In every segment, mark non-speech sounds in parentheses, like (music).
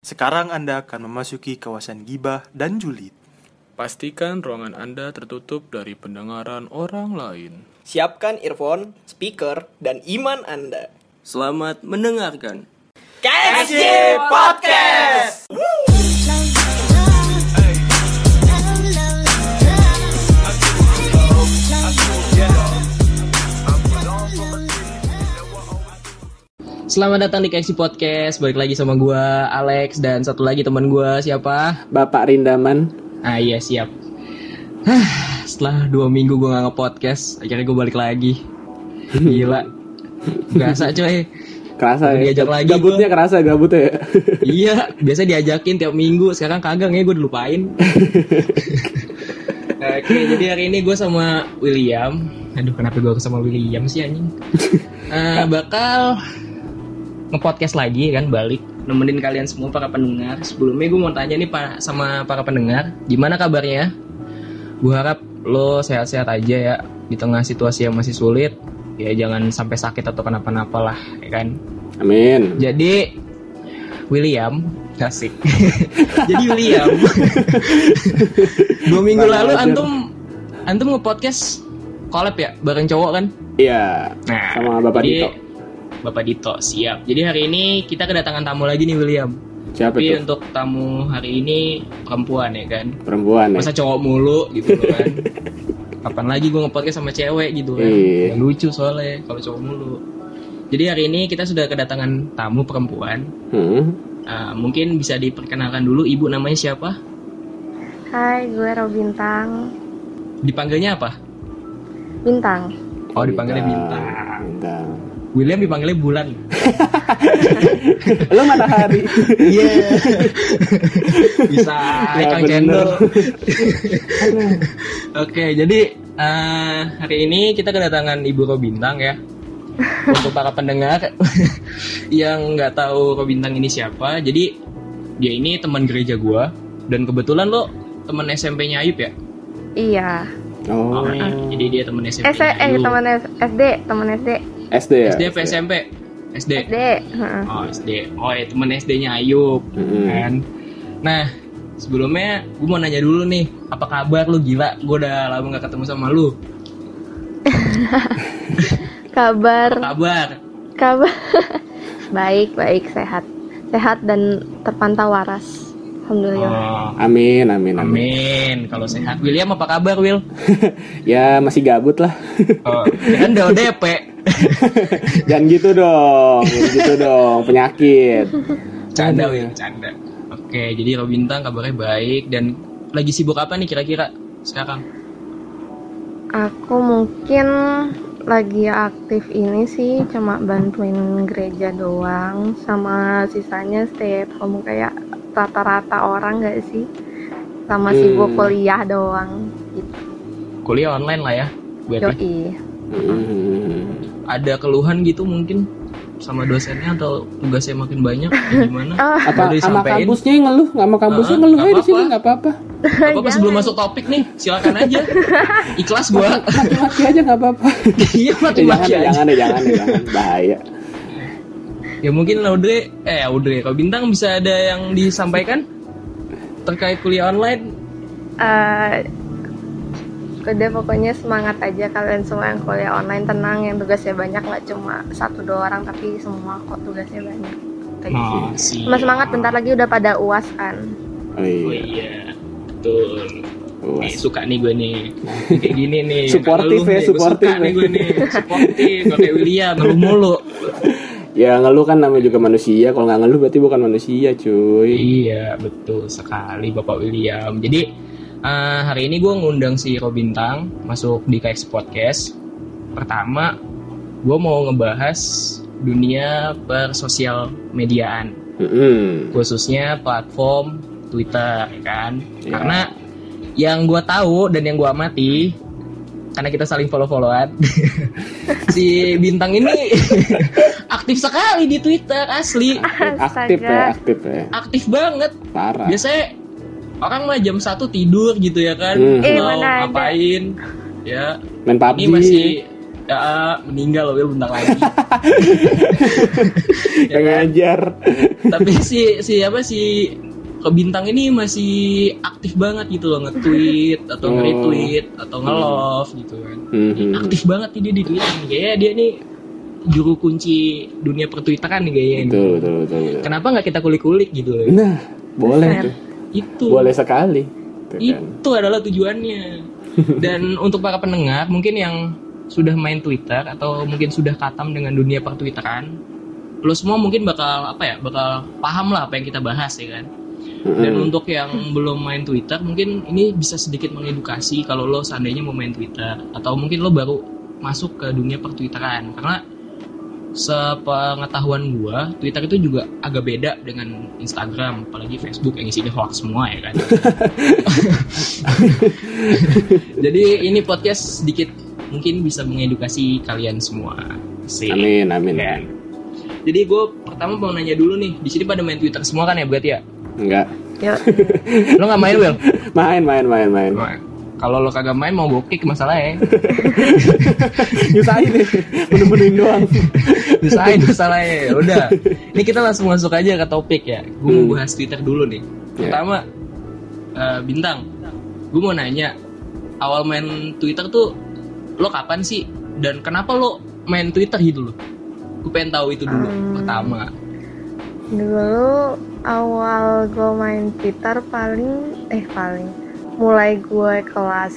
Sekarang Anda akan memasuki kawasan gibah dan julid. Pastikan ruangan Anda tertutup dari pendengaran orang lain. Siapkan earphone, speaker, dan iman Anda. Selamat mendengarkan. KSJ Podcast! Selamat datang di KXI Podcast. Balik lagi sama gua Alex dan satu lagi teman gua siapa? Bapak Rindaman. Ah iya siap. Hah, Setelah dua minggu gua nggak nge-podcast, akhirnya gua balik lagi. Gila. Berasa coy. Kerasa ya. Diajak lagi Gabutnya kerasa gabutnya ya. iya, biasa diajakin tiap minggu, sekarang kagak nih gue udah lupain. (laughs) Oke, jadi hari ini gue sama William. Aduh, kenapa gue sama William sih anjing? (laughs) Eh, bakal nge-podcast lagi kan balik nemenin kalian semua para pendengar. Sebelumnya gue mau tanya nih Pak sama para pendengar, gimana kabarnya? Gue harap lo sehat-sehat aja ya di tengah situasi yang masih sulit. Ya jangan sampai sakit atau kenapa-napa lah, ya kan? Amin. Jadi William kasih. (laughs) Jadi William. (laughs) Dua minggu lalu antum antum nge-podcast collab ya bareng cowok kan? Iya. Nah, Sama Bapak jadi- Dito. Bapak Dito siap. Jadi hari ini kita kedatangan tamu lagi nih William. Siapa Tapi itu? untuk tamu hari ini perempuan ya kan. Perempuan ya. Masa cowok mulu gitu kan. (laughs) Kapan lagi gue nge-podcast sama cewek gitu kan. Iya. Nggak lucu soalnya kalau cowok mulu. Jadi hari ini kita sudah kedatangan tamu perempuan. Hmm. Ah, mungkin bisa diperkenalkan dulu ibu namanya siapa? Hai, gue Robintang. Dipanggilnya apa? Bintang. Oh, dipanggilnya Bintang. Bintang. William dipanggilnya Bulan. (laughs) Lo matahari. Iya. (laughs) Bisa Ya, Kang. Cendol. (laughs) Oke, jadi eh, hari ini kita kedatangan Ibu Robintang ya. Untuk para pendengar yang nggak tahu Robintang ini siapa, jadi dia ini teman gereja gua dan kebetulan lo teman SMP-nya Ayub ya. Iya. Oh. Oh, jadi dia teman SMP. S eh teman S- SD, teman SD. SD ya. SD apa SMP? SD. SD. heeh. Oh SD. Oh ya temen SD-nya Ayub Mm-mm. kan. Nah sebelumnya gue mau nanya dulu nih, apa kabar lu gila? Gue udah lama gak ketemu sama lu. (laughs) Kabar, Apa kabar? kabar. (laughs) baik, baik, sehat. Sehat dan terpantau waras. Alhamdulillah. Oh, Amin, amin, amin. amin. Kalau sehat, William apa kabar Will? (laughs) Ya masih gabut lah. Oh, ya kan udah ODP. (laughs) Jangan gitu dong. Jangan gitu dong. Penyakit. Canda. Will, canda. Oke, jadi Robintang kabarnya baik dan lagi sibuk apa nih kira-kira sekarang? Aku mungkin lagi aktif ini sih cuma bantuin gereja doang sama sisanya stay at home kayak rata-rata orang gak sih sama sibuk Hmm. kuliah doang gitu. Kuliah online lah ya. Berarti Yoi. Hmm. Ada keluhan gitu mungkin sama dosennya atau tugasnya makin banyak (laughs) gimana? Ah, Apa sama kampusnya yang ngeluh? Sama kampusnya Ah, ngeluh nggak aja di sini apa-apa. nggak apa-apa. Apa apa sebelum masuk topik nih, silakan aja. Ikhlas gua. Mati-mati aja nggak apa-apa. (laughs) Iya mati jangan mati deh, aja. jangan jangan jangan. Bahaya. Ya mungkin Audrey, eh Audrey, kalau bintang bisa ada yang disampaikan terkait kuliah online. Eh, udah pokoknya semangat aja kalian semua yang kuliah online tenang yang tugasnya banyak nggak cuma satu dua orang tapi semua kok tugasnya banyak. Oh, sih. Sama semangat bentar lagi udah pada uas kan Oh, Oh iya. iya, betul. Nih, suka nih gue nih kayak gini nih (laughs) Suportif Ngeluh ya, suportif suka nih ya. gue nih suportif Gak kayak William (laughs) ngeluh mulu Ya ngeluh kan namanya juga manusia. Kalau nggak ngeluh berarti bukan manusia, cuy. Iya, betul sekali Bapak William. Jadi eh, hari ini gue ngundang si Robintang masuk di KX Podcast. Pertama, gue mau ngebahas dunia persosial mediaan, Mm-mm. khususnya platform Twitter, ya kan? Iya. Karena yang gue tahu dan yang gue amati, karena kita saling follow-followan, (laughs) si Bintang ini (laughs) aktif sekali di Twitter asli, Aktif ya, aktif ya. aktif banget. Parah. biasanya orang mah jam satu tidur gitu ya kan Hmm. Eh, mau ada. ngapain ya Main PUBG. ini masih Ya, meninggal loh Will bentar lagi. (laughs) Ya Yang kan? ngajar. Tapi si si apa si ke bintang ini masih aktif banget gitu loh nge-tweet atau Oh. nge-retweet atau nge-love gitu kan. Mhm. Aktif banget nih dia di Twitter nih. Kayaknya dia nih juru kunci dunia pertwitteran nih kayaknya. Betul, betul, betul, betul. Kenapa nggak kita kulik-kulik gitu loh? Nah, boleh tuh. Itu. Boleh sekali. Tuh kan. Itu adalah tujuannya. (laughs) Dan untuk para pendengar mungkin yang sudah main Twitter atau mungkin sudah katam dengan dunia pertwitteran, lo semua mungkin bakal apa ya, bakal paham lah apa yang kita bahas ya kan. Dan Mhm. untuk yang belum main Twitter, mungkin ini bisa sedikit mengedukasi kalau lo seandainya mau main Twitter atau mungkin lo baru masuk ke dunia pertwitteran karena sepengetahuan gua Twitter itu juga agak beda dengan Instagram apalagi Facebook yang isinya hoax semua ya kan (laughs) jadi ini podcast sedikit mungkin bisa mengedukasi kalian semua sih Amin, amin. Ya. jadi gue pertama mau nanya dulu nih di sini pada main Twitter semua kan ya berarti ya Enggak. (laughs) Yuk. lo nggak main Will Main, main, main, main. kalau lo kagak main mau gue kick masalah ya Nyusahin nih. Bener-benerin doang. (laughs) Usahain masalah ya udah. Ini kita langsung masuk aja ke topik ya. Gue mau Hmm. bahas Twitter dulu nih. Pertama eh, bintang gue mau nanya awal main Twitter tuh lo kapan sih? Dan kenapa lo main Twitter gitu loh? Gue pengen tahu itu dulu Hmm. pertama. Dulu awal gue main Twitter paling eh paling mulai gue kelas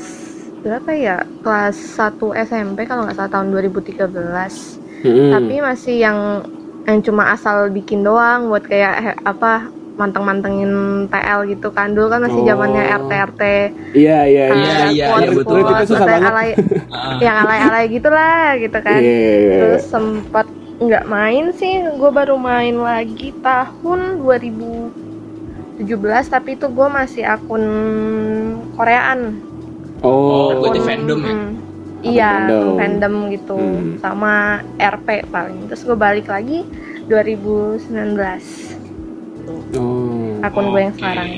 berapa ya? Kelas 1 SMP kalau nggak salah tahun 2013 Mhm. tapi masih yang yang cuma asal bikin doang buat kayak he- apa manteng-mantengin TL gitu kan dulu kan masih Oh. zamannya RT RT Iya, iya, kan, iya. iya, iya, betul. Itu susah banget. alay (laughs) yang alay-alay gitulah gitu kan Iya, iya, iya. terus sempat nggak main sih gue baru main lagi tahun 2017 tapi itu gue masih akun Koreaan Oh, Oh, berarti Akun- fandom ya? Iya fandom. fandom gitu Hmm. sama RP paling terus gue balik lagi 2019 oh. akun gue yang sekarang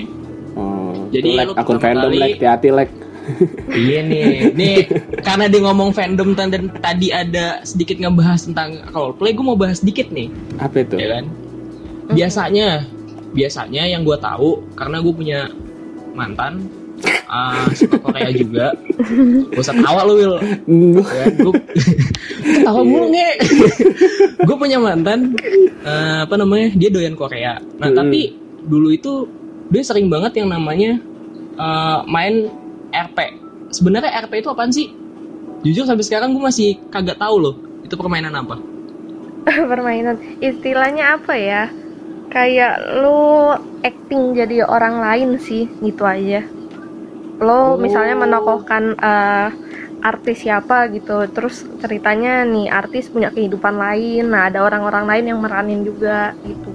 Oh. Jadi like, lu akun fandom kali- like hati-hati like. (laughs) iya nih nih karena dia ngomong fandom dan dan tadi ada sedikit ngebahas tentang roleplay gue mau bahas sedikit nih Apa itu? ya kan biasanya biasanya yang gue tahu karena gue punya mantan ah, suka Korea juga. Gak usah tawa lu Will Enggak. ya gue (laughs) tawa mulu nge. (laughs) Gue punya mantan eh, apa namanya dia doyan Korea nah Hmm. tapi dulu itu dia sering banget yang namanya eh, main RP sebenarnya RP itu apaan sih? Jujur sampai sekarang gue masih kagak tahu loh itu permainan apa. (laughs) Permainan. Istilahnya apa ya? Kayak lu acting jadi orang lain sih gitu aja lo misalnya menokohkan eh, artis siapa gitu terus ceritanya nih artis punya kehidupan lain nah ada orang-orang lain yang meranin juga gitu.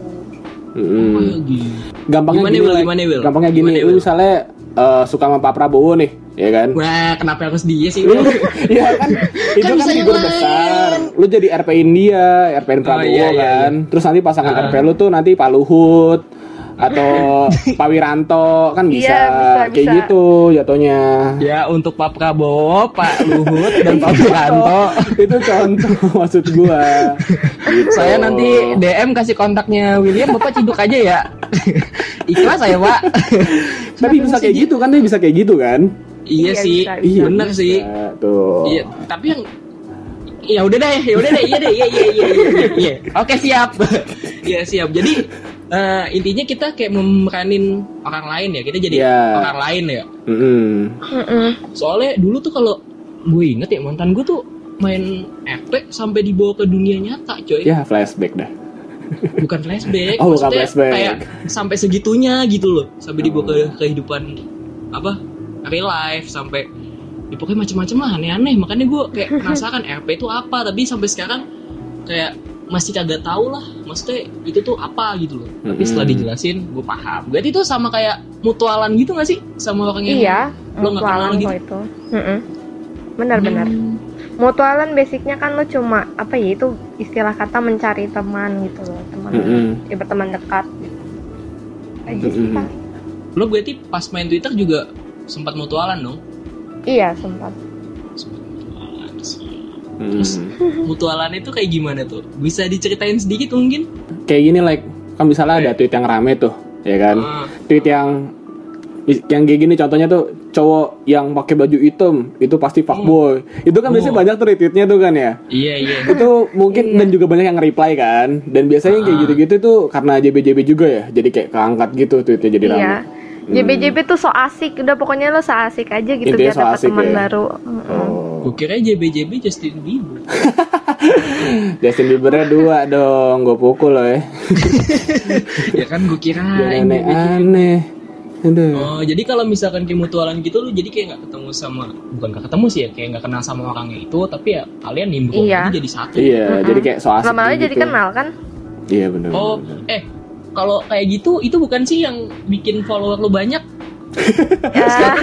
Oh, gitu. Gampangnya Gimana, gini, Will? Gimana, Will? Gampangnya gini, Gimana, Will? misalnya eh, suka sama Pak Prabowo nih, ya kan? Wah, kenapa harus dia sih? Lu, (laughs) ya kan, itu kan, bisa figur besar. Lu jadi RP-in dia, RP-in Oh, Prabowo iya, iya, kan. Terus nanti pasangan Ah. RP lu tuh nanti Pak Luhut atau (laughs) Pak Wiranto kan bisa, Iya, bisa, kayak bisa. gitu jatuhnya. ya untuk Pak Prabowo, Pak Luhut, dan Pak Wiranto. itu contoh (laughs) maksud gua. Gitu. Saya nanti DM kasih kontaknya William, Bapak ciduk aja ya. (laughs) Ikhlas saya, Pak. Tapi bisa kayak gitu kan, dia bisa kayak gitu kan? iya Iya, sih, bisa, bisa. bener sih. Bisa, tuh. Iya, tapi yang ya udah deh, ya udah deh, iya deh, iya iya iya. iya, iya. Oke, siap. Iya, siap. Jadi eh, intinya kita kayak memeranin orang lain ya. Kita jadi Iya. orang lain ya. Mm-mm. Mm-mm. Soalnya dulu tuh kalau gue inget ya mantan gue tuh main FP sampai dibawa ke dunia nyata, coy. Ya flashback dah. Bukan flashback, Oh, bukan flashback. kayak sampai segitunya gitu loh, sampai dibawa ke kehidupan apa real life sampai ya pokoknya macam-macam lah aneh-aneh makanya gue kayak (laughs) penasaran RP itu apa tapi sampai sekarang kayak masih kagak tahu lah maksudnya itu tuh apa gitu loh tapi setelah dijelasin gue paham berarti itu sama kayak mutualan gitu gak sih sama orang yang iya lo nggak kenal mutualan gitu itu benar-benar Hmm. mutualan basicnya kan lo cuma apa ya itu istilah kata mencari teman gitu loh teman Mm-mm. ya berteman dekat gitu. aja sih Mm-mm. Pak. lo berarti pas main Twitter juga sempat mutualan dong iya sempat mutualan Terus Hmm. mutualan itu kayak gimana tuh? Bisa diceritain sedikit mungkin? Kayak gini like kan misalnya ada tweet yang rame tuh, ya kan? Ah. Tweet yang yang kayak gini contohnya tuh cowok yang pakai baju hitam itu pasti fuckboy. Itu kan biasanya Oh. banyak tuh retweetnya tuh kan ya. Iya iya. itu mungkin dan juga banyak yang reply kan dan biasanya yang kayak Ah. gitu-gitu tuh karena JBJB juga ya jadi kayak keangkat gitu tweetnya jadi Iya. rame JBJB tuh so asik, udah pokoknya lo so asik aja gitu Intinya biar so dapat teman ya. baru. Mm-mm. Gue kira JBJB Justin Bieber. (laughs) Justin Biebernya dua dong gue pukul loh ya (laughs) ya kan gue kira aneh-aneh aduh Oh, jadi kalau misalkan kayak mutualan gitu lu jadi kayak nggak ketemu sama bukan nggak ketemu sih ya, kayak nggak kenal sama orangnya itu, tapi ya kalian nimbrung Iya. jadi satu. iya jadi kayak so asik Lama-lama gitu. jadi kenal kan? iya benar Oh, eh kalau kayak gitu itu bukan sih yang bikin follower lu banyak? Ya,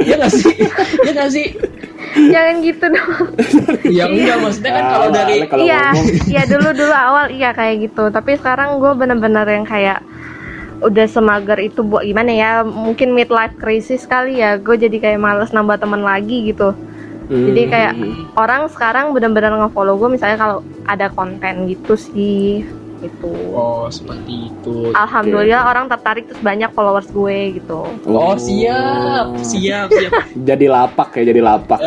Iya nggak sih? Iya nggak sih? jangan gitu dong. Ya enggak maksudnya kan kalau Ah, dari kalau iya, ngomong iya dulu dulu awal iya kayak gitu. Tapi sekarang gue bener-bener yang kayak udah semager itu buat gimana ya? Mungkin midlife crisis kali ya. Gue jadi kayak males nambah teman lagi gitu. hmm, Jadi kayak orang sekarang bener-bener nge-follow gue misalnya kalau ada konten gitu sih gitu. Oh, seperti itu. Alhamdulillah orang tertarik terus banyak followers gue gitu. Oh, siap, siap, siap. (laughs) jadi lapak ya jadi lapak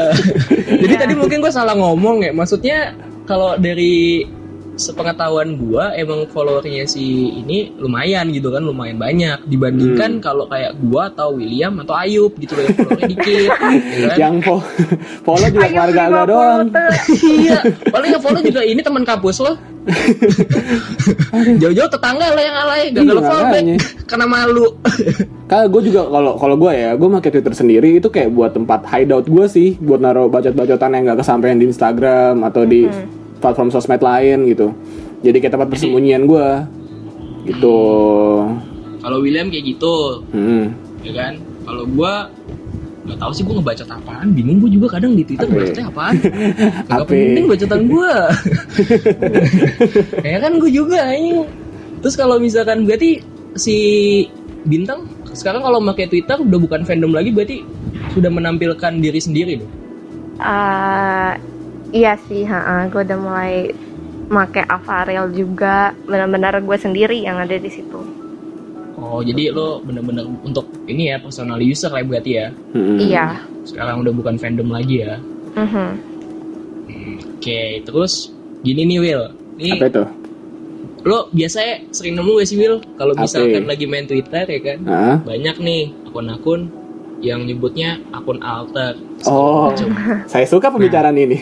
Jadi tadi mungkin gue salah ngomong ya. Maksudnya kalau dari sepengetahuan gua emang followernya si ini lumayan gitu kan lumayan banyak. Dibandingkan kalau kayak gua atau William atau Ayub gitu loh yang followernya dikit ya (laughs) kan? yang po follow juga keluarga lo 50 doang. (laughs) iya paling yang follow juga ini teman kampus lo. Jauh-jauh tetangga lah yang alay gak Iya, kalau follow back makanya. karena malu. Kalau gue juga kalau kalau gue ya, gue pakai Twitter sendiri itu kayak buat tempat hideout gue sih, buat naruh bacot-bacotan yang nggak kesampaian di Instagram atau di platform sosmed lain gitu. Jadi kayak tempat persembunyian gue, gitu. kalau William kayak gitu Hmm. ya kan kalau gua nggak tahu sih gua ngebacot apaan bingung gua juga kadang di Twitter Apa ya? bacotnya apaan (laughs) nggak Apa? penting bacotan gua (laughs) ya kan gua juga ini terus kalau misalkan berarti si bintang sekarang kalau pakai Twitter udah bukan fandom lagi berarti sudah menampilkan diri sendiri dong Eh, iya sih, gue udah mulai make Avarel juga benar-benar gue sendiri yang ada di situ. oh jadi lo bener-bener untuk ini ya personal user lah berarti ya Hmm. Iya. sekarang udah bukan fandom lagi ya Mhm. oke terus gini nih Will ini Apa itu? lo biasanya sering nemu gak sih Will kalau misalkan lagi main Twitter ya kan Hah? banyak nih akun-akun yang nyebutnya akun alter Oh, Macam. saya suka pembicaraan ini. (laughs)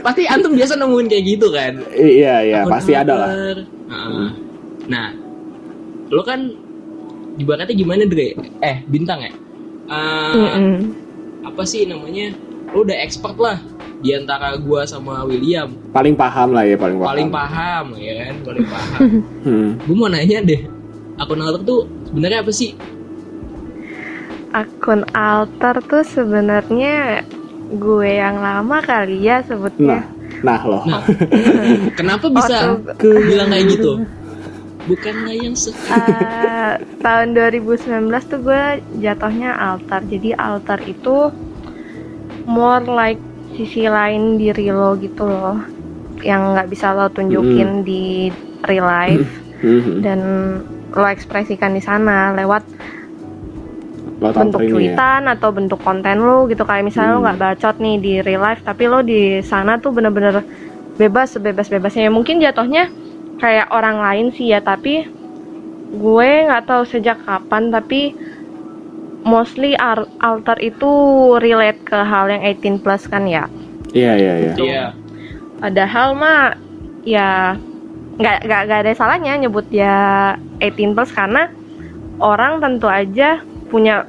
pasti antum biasa nemuin kayak gitu kan iya iya, Akun pasti ada lah. alter. Heeh. nah lo kan ibaratnya gimana Dre eh bintang ya Eh, Mm-mm. apa sih namanya lo udah expert lah di antara gua sama William Paling paham lah ya, paling paham. paling paham ya kan paling paham (laughs) Hmm. gue mau nanya deh akun alter tuh sebenarnya apa sih Akun alter tuh sebenarnya gue yang lama kali ya Nah, sebutnya. nah loh. Nah, (laughs) kenapa bisa Waktu- bilang kayak gitu? Bukanlah yang se Eh, tahun 2019 tuh gue jatuhnya alter. Jadi alter itu more like sisi lain diri lo gitu loh, yang nggak bisa lo tunjukin di real life Hmm. dan lo ekspresikan di sana lewat Lo bentuk tampil ini ya. atau bentuk konten lo gitu kayak misalnya lo Hmm. nggak bacot nih di real life tapi lo di sana tuh bener-bener bebas sebebas bebasnya mungkin jatuhnya kayak orang lain sih ya tapi gue nggak tahu sejak kapan tapi mostly ar- alter itu relate ke hal yang 18 plus kan ya Iya iya iya. Iya. padahal mah ya nggak nggak nggak ada salahnya nyebut dia 18 plus karena orang tentu aja punya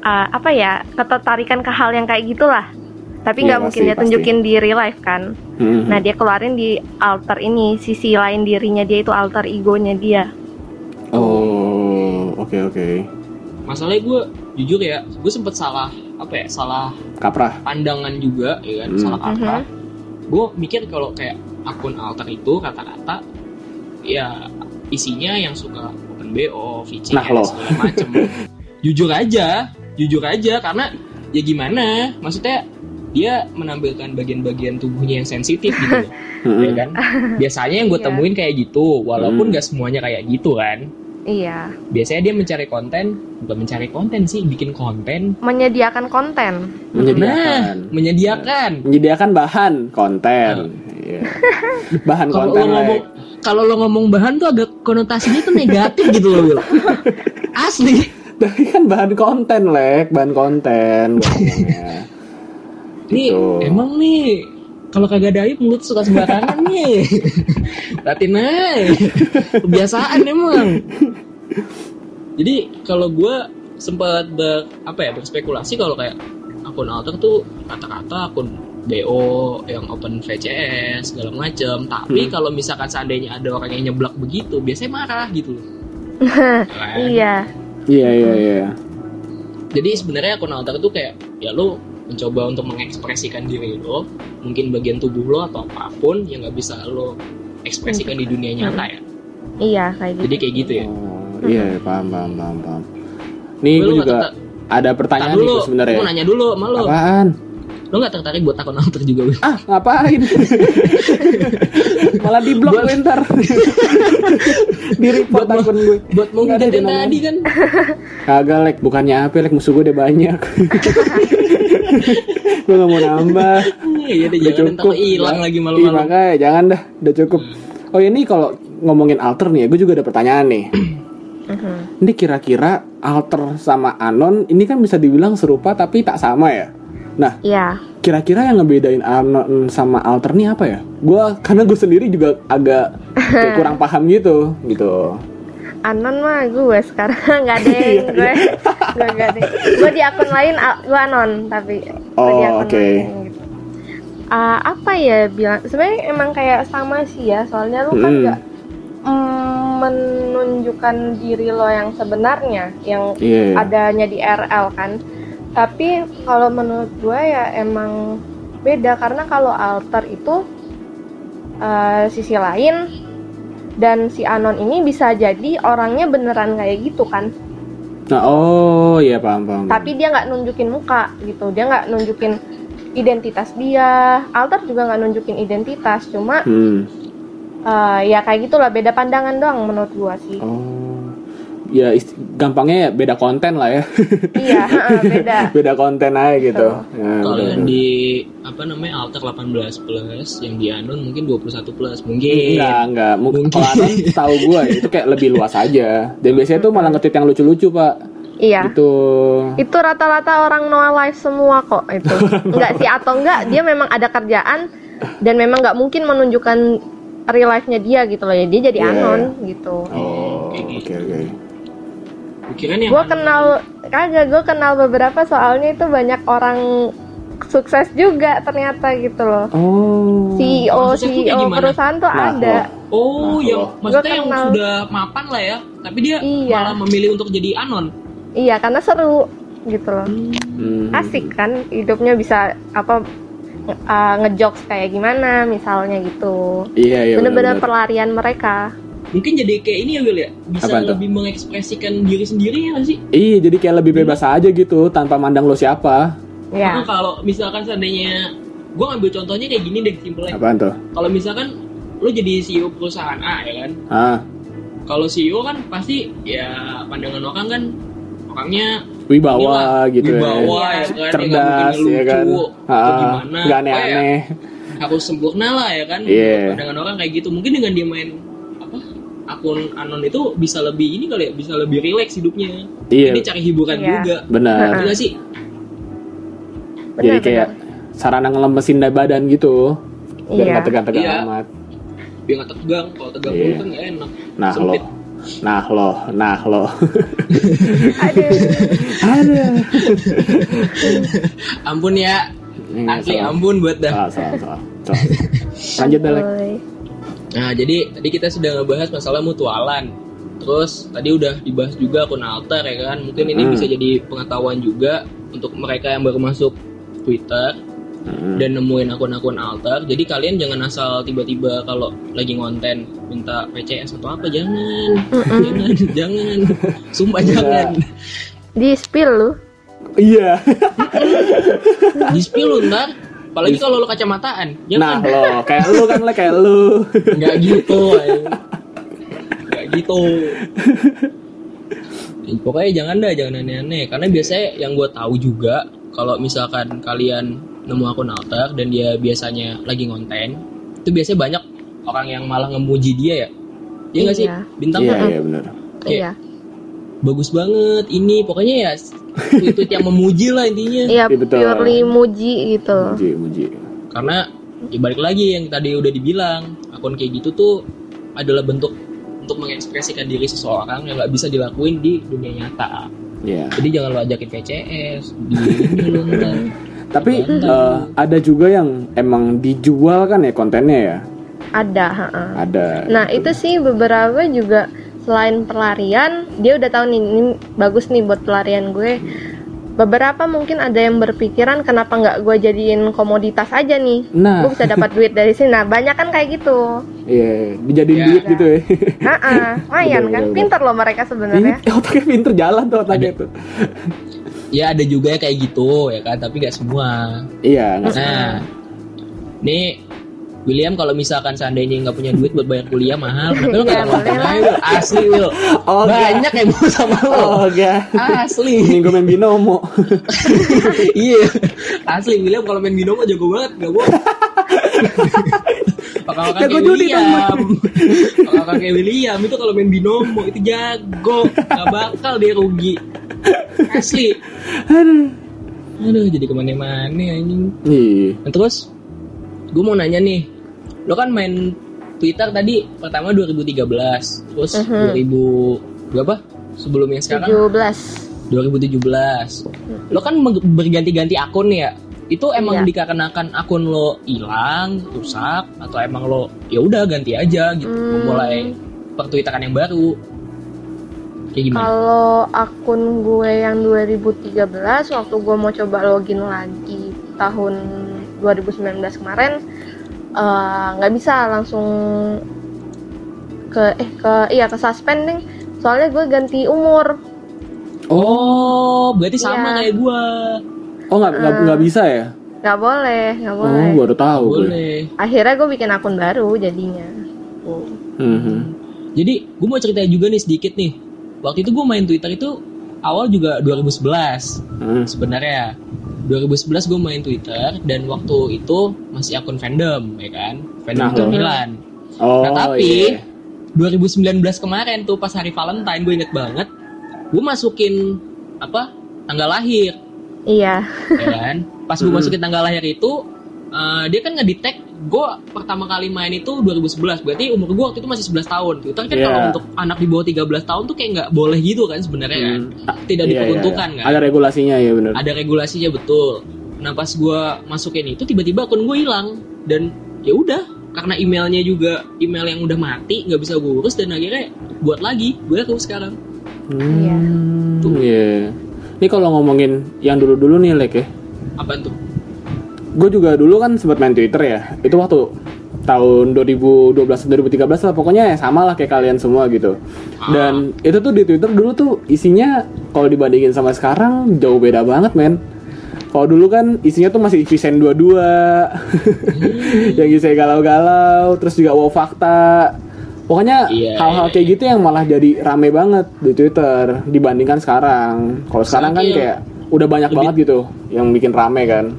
uh, apa ya ketertarikan ke hal yang kayak gitulah tapi nggak mungkin pasti, dia tunjukin di real life kan Hmm. nah dia keluarin di alter ini sisi lain dirinya dia itu alter egonya dia Oh, oke oke. Masalahnya gue jujur ya, gue sempet salah apa ya? Salah Kaprah. pandangan juga, ya kan? Hmm. Salah kaprah. Gue mikir kalau kayak akun alter itu rata-rata ya isinya yang suka open BO, VCS, Nah, segala macem. (laughs) jujur aja, jujur aja karena ya gimana? Maksudnya dia menampilkan bagian-bagian tubuhnya yang sensitif gitu loh. (laughs) Ya kan biasanya yang gue Iya. temuin kayak gitu walaupun Hmm. nggak semuanya kayak gitu kan Iya, biasanya dia mencari konten bukan mencari konten sih bikin konten menyediakan konten. nah menyediakan menyediakan menyediakan bahan konten Iya. bahan kalau konten lo ngomong kalau lo ngomong bahan tuh agak konotasinya tuh negatif gitu loh (laughs) asli tapi kan bahan konten lek. Bahan konten nih Gitu. emang nih kalau kagak ada aib mulut suka sembarangan nih. (laughs) Latin aja. Kebiasaan emang. Jadi kalau gue sempat ber, apa ya berspekulasi kalau kayak akun alter tuh kata-kata akun BO yang open VCS segala macem. Tapi Hmm. kalau misalkan seandainya ada orang yang nyeblak begitu biasanya marah gitu loh. (laughs) Kan? Iya, iya iya iya. Jadi sebenarnya akun alter itu kayak ya lo mencoba untuk mengekspresikan diri lo mungkin bagian tubuh lo atau apa pun yang nggak bisa lo ekspresikan di dunia nyata ya. Iya kayak gitu. jadi kayak gitu ya? Oh, iya paham paham paham paham. Nih gue juga ada pertanyaan dulu, nih sebenarnya. mau nanya dulu sama lo apaan lo nggak tertarik buat akun alter juga Wil? ah ngapain? Malah di blok gue ntar. (laughs) Di report Buat akun gue. buat mau Nggak ada ngedetin namanya. tadi kan? Kagak lek. Bukannya apa lek? Musuh gue udah banyak. (laughs) Gue gak mau nambah. Iya deh Udah jangan ntar lo hilang Ya. lagi malu-malu. makanya jangan dah. Udah cukup. Oh ini kalau ngomongin alter nih ya gue juga ada pertanyaan nih. Mhm. ini kira-kira alter sama anon ini kan bisa dibilang serupa tapi tak sama ya nah Iya, kira-kira yang ngebedain anon sama alter nih apa ya gue karena gue sendiri juga agak kayak kurang (laughs) paham gitu gitu anon mah gue sekarang (laughs) nggak ada yang gue gue nggak ada gue di akun lain gue anon tapi gue di Oh, akun oke. lain gitu. Ah, apa ya bilang sebenarnya emang kayak sama sih ya soalnya lu kan Mm-mm. nggak mm, menunjukkan diri lo yang sebenarnya yang Iya. adanya di RL kan tapi kalau menurut gue ya emang beda karena kalau alter itu eh, sisi lain dan si anon ini bisa jadi orangnya beneran kayak gitu kan. Nah oh iya paham paham. Tapi dia nggak nunjukin muka gitu dia nggak nunjukin identitas dia. Alter juga nggak nunjukin identitas cuma hmm. eh, ya kayak gitulah beda pandangan doang menurut gua sih. Oh ya gampangnya ya beda konten lah ya iya (laughs) heeh, beda beda konten aja gitu Ya, kalau yang di apa namanya alter 18 plus yang di anon mungkin 21 plus mungkin Enggak, enggak. Mungkin Mungkin. kalau Anon (laughs) tahu gue itu kayak lebih luas aja. Dan biasanya tuh malah nge-tweet yang lucu-lucu, Pak. iya Gitu. itu rata-rata orang no life semua kok itu (laughs) enggak sih atau enggak dia memang ada kerjaan dan memang nggak mungkin menunjukkan real life-nya dia gitu loh ya dia jadi Iya. anon gitu Oh, oke gitu. oke. yang gue kenal kagak gue kenal beberapa soalnya itu banyak orang sukses juga ternyata gitu loh Oh. CEO CEO perusahaan tuh Nah, ada Oh, Nah, yang maksudnya yang kenal. sudah mapan lah ya, tapi dia Iya. malah memilih untuk jadi anon. iya karena seru gitu loh Hmm. asik kan hidupnya bisa apa uh, ngejokes kayak gimana misalnya gitu Iya, iya. bener-bener benar-benar. pelarian mereka Mungkin jadi kayak ini ya Will ya, bisa tuh? lebih mengekspresikan diri sendiri ya nggak sih? Iya, jadi kayak lebih bebas aja gitu tanpa mandang lo siapa. ya Karena kalau misalkan seandainya gue ngambil contohnya kayak gini deh simpelnya. Apaan tuh? Kalau misalkan lu jadi CEO perusahaan A ya kan, Ah, kalau CEO kan pasti ya pandangan orang kan orangnya wibawa inilah, gitu wibawa ya. ya kan, Cerdas ya kan. lucu atau Ah, gimana, nggak Oh, ya, aneh-aneh. harus sempurna lah ya kan Iya. pandangan orang kayak gitu mungkin dengan dia main apa akun anon itu bisa lebih ini kali ya bisa lebih rileks hidupnya Iya. jadi cari hiburan Iya. juga Benar. Iya nggak sih Jadi bener kayak sarana ngelemesin badan gitu. Biar Iya. nggak tegang-tegang Iya. amat. biar nggak tegang kalau tegang Iya. kan nggak enak Nah Sempit. lo, nah lo, nah lo. aduh Ada. ampun ya Ini asli ampun buat dah Salah, salah, salah. salah. Lanjut Dalek. Nah jadi tadi kita sudah ngebahas masalah mutualan terus tadi udah dibahas juga akun alter ya kan mungkin ini Hmm. bisa jadi pengetahuan juga untuk mereka yang baru masuk Twitter Hmm. dan nemuin akun-akun alter. Jadi kalian jangan asal tiba-tiba kalau lagi ngonten minta PCS atau apa jangan. Jangan, jangan. Sumpah jangan. di spill lu Iya. Di spill lu ntar Apalagi kalau lo kacamataan. Ya Nah, kan? lo kayak lu kan le kayak lu. Nggak gitu. (laughs) Nggak gitu. Ya, pokoknya jangan dah, jangan aneh-aneh. Karena biasanya yang gue tahu juga kalau misalkan kalian nemu akun alter dan dia biasanya lagi ngonten, itu biasanya banyak orang yang malah ngemuji dia ya. Iya nggak sih? Iya. Bintang Iya, kan? iya benar. Iya. Bagus banget ini pokoknya ya tweet-tweet yang memuji lah intinya Iya, Iya, betul. purely muji gitu. Muji, muji. karena ya balik lagi yang tadi udah dibilang akun kayak gitu tuh adalah bentuk untuk mengekspresikan diri seseorang yang nggak bisa dilakuin di dunia nyata Iya. jadi jangan lo ajakin VCS di ini lo ntar. Tapi eh, ada juga yang emang dijual kan ya kontennya ya. Ada, heeh. Ada. Nah, itu sih beberapa juga selain pelarian, dia udah tahu nih ini bagus nih buat pelarian gue. Beberapa mungkin ada yang berpikiran kenapa nggak gue jadiin komoditas aja nih. Nah. Gue bisa dapat duit dari sini. Nah, banyak kan kayak gitu. Iya, dijadiin Iya. duit gitu ya. Heeh, lumayan Bener, kan. bener, Pinter loh mereka sebenarnya. Iya, otaknya pinter jalan tuh otaknya tuh. ya ada juga yang kayak gitu ya kan tapi nggak semua Iya, nggak nah nih William kalau misalkan seandainya nggak punya duit buat bayar kuliah mahal. Kenapa nggak Iya, nonton boleh lah. aja Wil? asli Will Oh, banyak yang mau sama lo. Oh, asli. Minggu main binomo. (laughs) iya. Asli William kalau main binomo jago banget gak bohong kakak judi dong, William kakak kayak William itu kalau main binomo itu jago. Gak bakal dia rugi. Asli. Aduh. aduh jadi ke mana-mana anjing. Iya. Nah, terus gue mau nanya nih lo kan main Twitter tadi pertama 2013 terus Mhm. 2000 berapa sebelum yang sekarang 17. 2017 lo kan berganti-ganti akun ya itu emang Iya. dikarenakan akun lo hilang rusak atau emang lo ya udah ganti aja gitu Hmm. memulai pertwitteran yang baru kayak gimana Kalau akun gue yang 2013 waktu gue mau coba login lagi tahun 2019 kemarin eh, nggak bisa langsung ke eh ke iya ke suspending soalnya gue ganti umur oh berarti sama Iya. kayak gua Oh, nggak nggak nggak bisa ya? nggak boleh nggak Oh, boleh baru tahu gue. boleh akhirnya gue bikin akun baru jadinya Oh. Mhm. Jadi gue mau cerita juga nih sedikit nih. Waktu itu gue main Twitter itu awal juga 2011 Hmm. sebenarnya. 2011 gue main Twitter dan waktu itu masih akun fandom ya kan, fandom Nah. Milan. Oh, nah tapi iya. 2019 kemarin tuh pas hari Valentine gue inget banget, gue masukin apa tanggal lahir iya ya kan. Pas gue masukin tanggal lahir itu eh, dia kan ngedetect gue pertama kali main itu 2011 berarti umur gue waktu itu masih 11 tahun Twitter kan Iya. kalau untuk anak di bawah 13 tahun tuh kayak nggak boleh gitu kan sebenarnya kan tidak Iya, iya, diperuntukkan iya. kan Ada regulasinya ya benar. ada regulasinya betul nah pas gue masukin itu tiba-tiba akun gue hilang dan ya udah karena emailnya juga email yang udah mati nggak bisa gue urus dan akhirnya buat lagi baru sekarang Iya. Hmm, iya. Ini kalau ngomongin yang dulu-dulu nih, Lek ya. apa tuh Gue juga dulu kan sempat main Twitter ya. Itu waktu tahun 2012 2013 lah pokoknya ya sama lah kayak kalian semua gitu. Dan itu tuh di Twitter dulu tuh isinya kalau dibandingin sama sekarang jauh beda banget, men. Kalau dulu kan isinya tuh masih Visen 22 (laughs) yang isinya galau-galau, terus juga wow fakta. Pokoknya Iya, hal-hal kayak gitu yang malah jadi rame banget di Twitter dibandingkan sekarang. Kalau sekarang kan kayak udah banyak lebih- banget gitu yang bikin rame kan.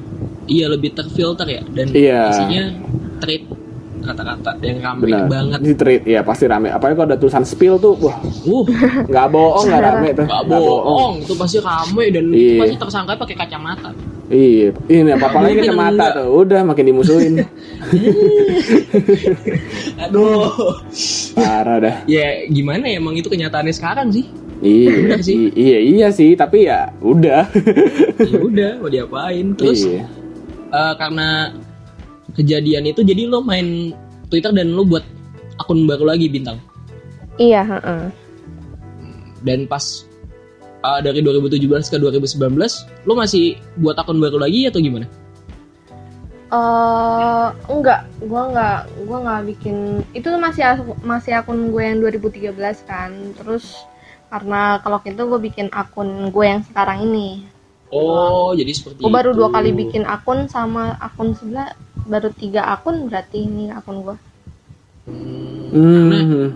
Iya lebih terfilter ya dan Iya. isinya treat kata-kata yang rame Benar. banget Di tweet ya pasti rame. Apalagi kalau ada tulisan spill tuh, wah uh nggak bohong nggak rame tuh. Gak Nggak bohong, itu pasti rame dan itu Iya. pasti tersangka pakai kacamata. Iya, ini apa apa lagi Mungkin kacamata tuh. Udah makin dimusuhin. (laughs) Aduh. Parah dah. ya gimana ya emang itu kenyataannya sekarang sih. Iya, Bener sih. iya iya sih, tapi ya udah. ya udah mau diapain. Terus Iya. Eh, karena kejadian itu jadi lo main Twitter dan lo buat akun baru lagi bintang. iya heeh. Dan pas eh, dari 2017 ke 2019 lo masih buat akun baru lagi atau gimana? Eh enggak, gua enggak, gua enggak bikin itu masih aku- masih akun gue yang 2013 kan. Terus karena kalau gitu gue bikin akun gue yang sekarang ini. Oh, jadi seperti Gue baru itu. dua kali bikin akun sama akun sebelah baru tiga akun berarti ini akun gue. Hmm.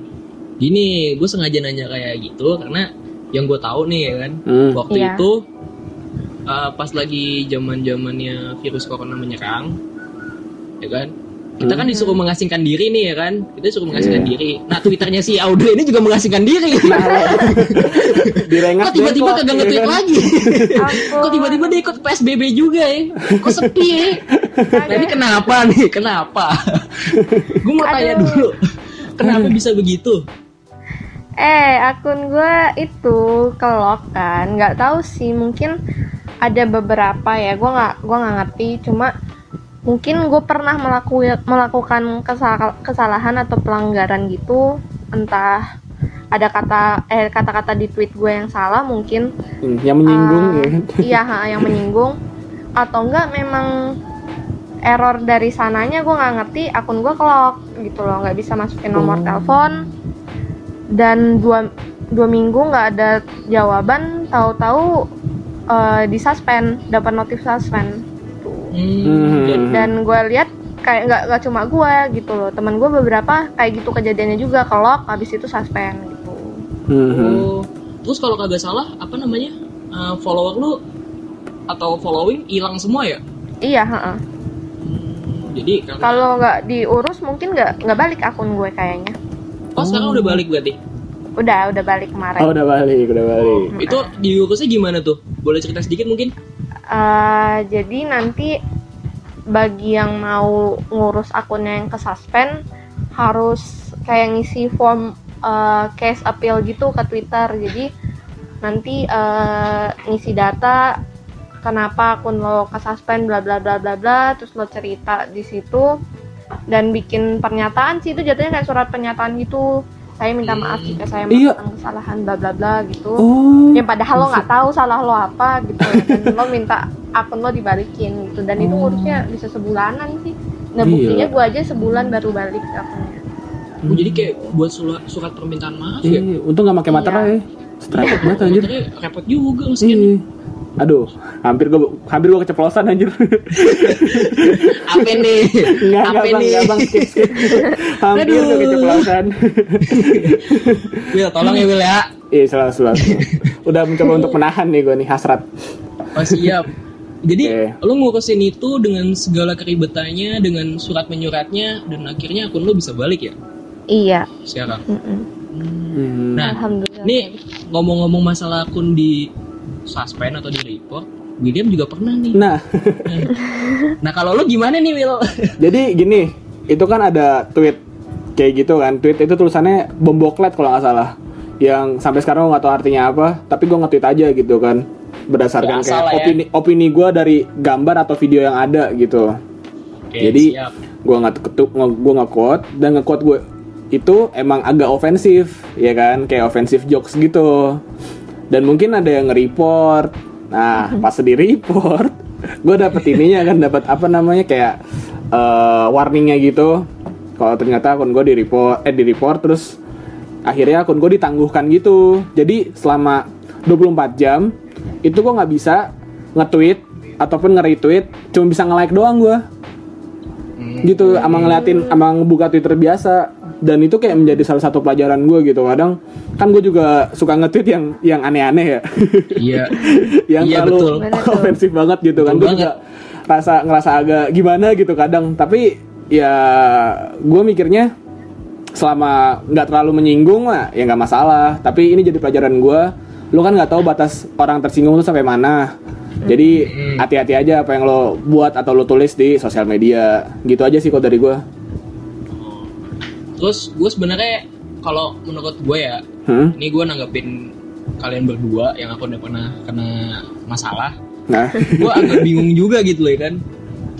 Gini, gue sengaja nanya kayak gitu karena yang gue tahu nih ya kan, Hmm. waktu Iya. itu uh, pas lagi zaman zamannya virus corona menyerang, ya kan, kita kan disuruh mengasingkan diri nih ya kan, kita disuruh mengasingkan Iya. diri. Nah twitternya si Audrey ini juga mengasingkan diri. (laughs) Direngat Kok tiba-tiba kagak nge-tweet kan? lagi? Kok tiba-tiba dia ikut PSBB juga ya? Kok sepi ya? Nah ini kenapa nih? Kenapa? Gue mau tanya Aduh. dulu. Kenapa bisa begitu? Eh, akun gue itu kelok kan, nggak tahu sih, mungkin ada beberapa ya, gue nggak gua nggak ngerti, cuma mungkin gue pernah melaku, melakukan kesal- kesalahan atau pelanggaran gitu, entah ada kata eh kata-kata di tweet gue yang salah mungkin. Hmm, yang menyinggung Ah, ya kan? (laughs) iya ha, yang menyinggung. Atau enggak memang error dari sananya gue nggak ngerti akun gue kelok gitu loh nggak bisa masukin nomor Oh. telepon. Dan dua dua minggu nggak ada jawaban tahu-tahu eh, di suspend dapat notif suspend Hmm, Hmm. dan- gue lihat kayak nggak nggak cuma gue gitu loh teman gue beberapa kayak gitu kejadiannya juga kelok habis itu suspend gitu Hmm. Oh, terus kalau kagak salah apa namanya Uh, follower lu atau following hilang semua ya? iya ha-ha. Jadi karena- kalau nggak diurus mungkin nggak nggak balik akun gue kayaknya oh sekarang udah balik berarti. udah udah balik kemarin Oh udah balik, udah balik. Itu diurusnya gimana tuh? Boleh cerita sedikit mungkin? Eh, jadi nanti bagi yang mau ngurus akunnya yang ke suspend harus kayak ngisi form eh, case appeal gitu ke Twitter. Jadi nanti eh, ngisi data kenapa akun lo ke suspend bla bla bla bla bla terus lo cerita di situ dan bikin pernyataan sih itu jatuhnya kayak surat pernyataan gitu. Saya minta maaf jika saya Iya. melakukan kesalahan bla bla bla gitu Oh. yang padahal lo nggak tahu salah lo apa gitu dan lo minta akun lo dibalikin gitu dan itu ngurusnya bisa sebulanan sih nah Gila. buktinya gue aja sebulan baru balik akunnya Oh, jadi kayak buat surat, surat permintaan maaf ya? Iya, untung gak pakai materai. Strike banget anjir. Sebenarnya repot juga. Iya. Aduh, hampir gua hampir gua keceplosan anjir. Apa nih? Enggak, Apa enggak bang, nih? enggak bang, skip, skip. hampir gua keceplosan. Will, tolong ya Will ya. Iya, selalu selalu. Udah mencoba untuk menahan nih gua nih hasrat. Oh siap. Jadi Oke. lo ngurusin itu dengan segala keribetannya, dengan surat menyuratnya, dan akhirnya akun lo bisa balik ya iya sekarang. mm-mm. Hmm. Nah, alhamdulillah nih ngomong-ngomong masalah akun di suspend atau di report, William juga pernah nih. Nah, (laughs) Nah kalau lo gimana nih Will? (laughs) jadi gini, itu kan ada tweet kayak gitu kan. Tweet itu tulisannya bomboklet kalau nggak salah. Yang sampai sekarang gua nggak tahu artinya apa, tapi gua nge-tweet aja gitu kan. Berdasarkan Biasa kayak ya. opini opini gua dari gambar atau video yang ada gitu. Oke, Jadi gua nggak ketuk gua nggak quote dan nge quote gue itu emang agak ofensif ya kan kayak ofensif jokes gitu dan mungkin ada yang nge-report. Nah pas di report (laughs) gue dapet ininya kan dapat apa namanya kayak eh, warningnya gitu. Kalau ternyata akun gue di report eh di report terus akhirnya akun gue ditangguhkan gitu. Jadi selama 24 jam itu gue nggak bisa nge-tweet ataupun nge-retweet cuma bisa nge-like doang gue gitu ama ngeliatin ama ngebuka Twitter biasa dan itu kayak menjadi salah satu pelajaran gue gitu. Kadang kan gue juga suka nge-tweet yang yang aneh-aneh ya. Iya. (laughs) yang Iya, terlalu betul. Ofensif banget gitu kan. Betul gue juga rasa ngerasa agak gimana gitu kadang. Tapi ya gue mikirnya selama nggak terlalu menyinggung lah ya nggak masalah. Tapi ini jadi pelajaran gue lu kan nggak tahu batas orang tersinggung tuh sampai mana. Jadi Hmm. hati-hati aja apa yang lo buat atau lo tulis di sosial media. Gitu aja sih kok dari gue Terus gue sebenarnya kalau menurut gue ya, hmm? ini gue nanggepin kalian berdua yang aku udah pernah kena masalah. nah gue agak bingung juga gitu loh ya kan.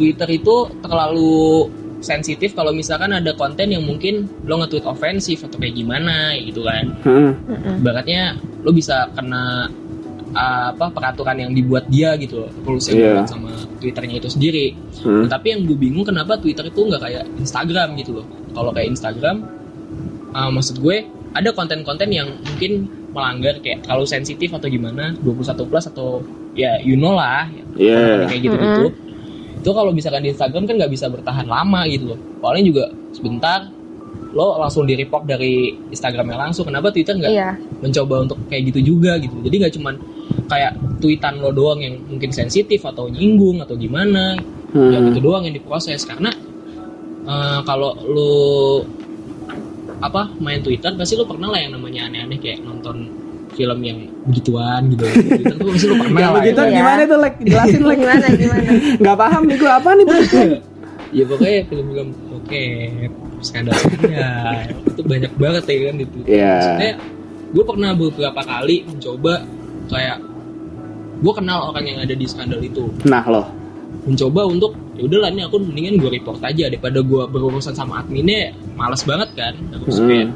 Twitter itu terlalu sensitif kalau misalkan ada konten yang mungkin lo nge-tweet ofensif atau kayak gimana gitu kan. hmm. Mm-mm. Ibaratnya lo bisa kena uh, apa peraturan yang dibuat dia gitu loh, rules yang Iya. dibuat sama Twitternya itu sendiri. Hmm. Nah, tapi yang gue bingung kenapa Twitter itu nggak kayak Instagram gitu loh. Kalau kayak Instagram, uh, maksud gue ada konten-konten yang mungkin melanggar kayak terlalu sensitif atau gimana, 21 plus atau ya you know lah orang-orang kayak gitu gitu itu kalau misalkan di Instagram kan nggak bisa bertahan lama gitu loh paling juga sebentar lo langsung di report dari Instagramnya langsung kenapa Twitter nggak Iya. mencoba untuk kayak gitu juga gitu jadi nggak cuman kayak tweetan lo doang yang mungkin sensitif atau nyinggung atau gimana Hmm. yang itu doang yang diproses karena eh, kalau lo apa main Twitter pasti lo pernah lah yang namanya aneh-aneh kayak nonton film yang begituan gitu Twitter tuh pasti lo pernah lah begitu Iya. gimana tuh like jelasin like Gimana gimana? nggak paham nih gue apa nih ya pokoknya film-film oke skandal skandal itu banyak banget ya kan itu Iya. Maksudnya gue pernah beberapa kali mencoba kayak gue kenal orang yang ada di skandal itu. Nah loh mencoba untuk ya udahlah ini aku mendingan gue report aja. Daripada gue berurusan sama adminnya males banget kan harus Hmm. kayak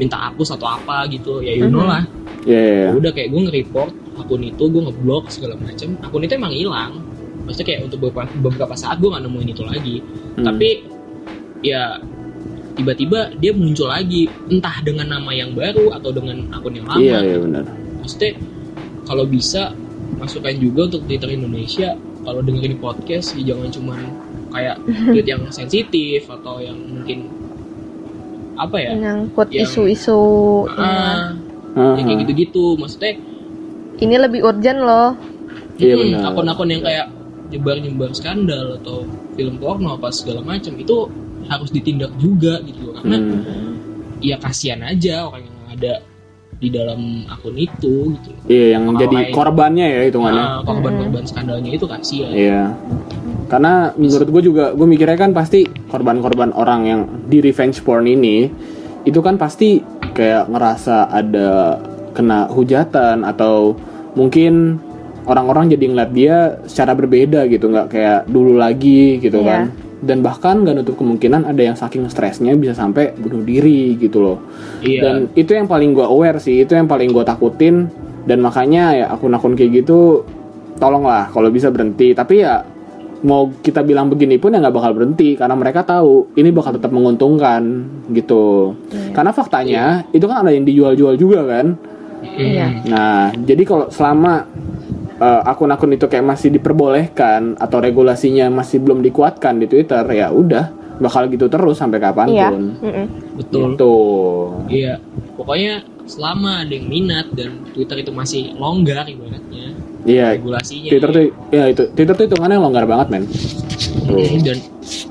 minta hapus atau apa gitu. Ya you know lah. Iya, iya, iya. Ya udah kayak gue nge-report akun itu gue ngeblok segala macam akun itu emang hilang. Maksudnya kayak untuk beberapa, beberapa saat gue nggak nemuin itu lagi. Hmm. tapi ya tiba-tiba dia muncul lagi. Entah dengan nama yang baru atau dengan akun yang lama. Iya iya benar maksudnya kalau bisa masukkan juga untuk Twitter Indonesia kalau dengerin podcast ya jangan cuman kayak (laughs) tweet yang sensitif atau yang mungkin apa ya Nyangkut Yang- isu-isu. ah, Ah, yang kayak ah. gitu-gitu maksudnya Ini lebih urgent loh. Iya, hmm, benar. akun-akun yang kayak nyebar-nyebar skandal atau film porno apa segala macam itu harus ditindak juga gitu loh karena Hmm. ya kasihan aja orang yang ada di dalam akun itu gitu. Iya yang Orang jadi lain. korbannya ya hitungannya. Ah, korban-korban skandalnya itu kasihan Iya. Karena menurut gue juga, gue mikirnya kan pasti korban-korban orang yang di revenge porn ini itu kan pasti kayak ngerasa ada kena hujatan atau mungkin orang-orang jadi ngeliat dia secara berbeda gitu, nggak kayak dulu lagi gitu Iya. kan. Dan bahkan nggak nutup kemungkinan ada yang saking stresnya bisa sampai bunuh diri gitu loh. iya Dan itu yang paling gue aware sih, itu yang paling gue takutin. Dan makanya ya akun-akun kayak gitu, tolonglah kalau bisa berhenti. Tapi ya mau kita bilang begini pun ya nggak bakal berhenti karena mereka tahu ini bakal tetap menguntungkan gitu. Karena faktanya itu kan ada yang dijual-jual juga kan. Iya. Nah jadi kalau selama eh, akun-akun itu kayak masih diperbolehkan atau regulasinya masih belum dikuatkan di Twitter ya udah bakal gitu terus sampai Iya. kapan pun. Mm-mm. betul Gitu. iya pokoknya selama ada yang minat dan Twitter itu masih longgar ibaratnya Iya, regulasinya Twitter tuh ya itu Twitter tuh hitungannya longgar banget men. Hmm, dan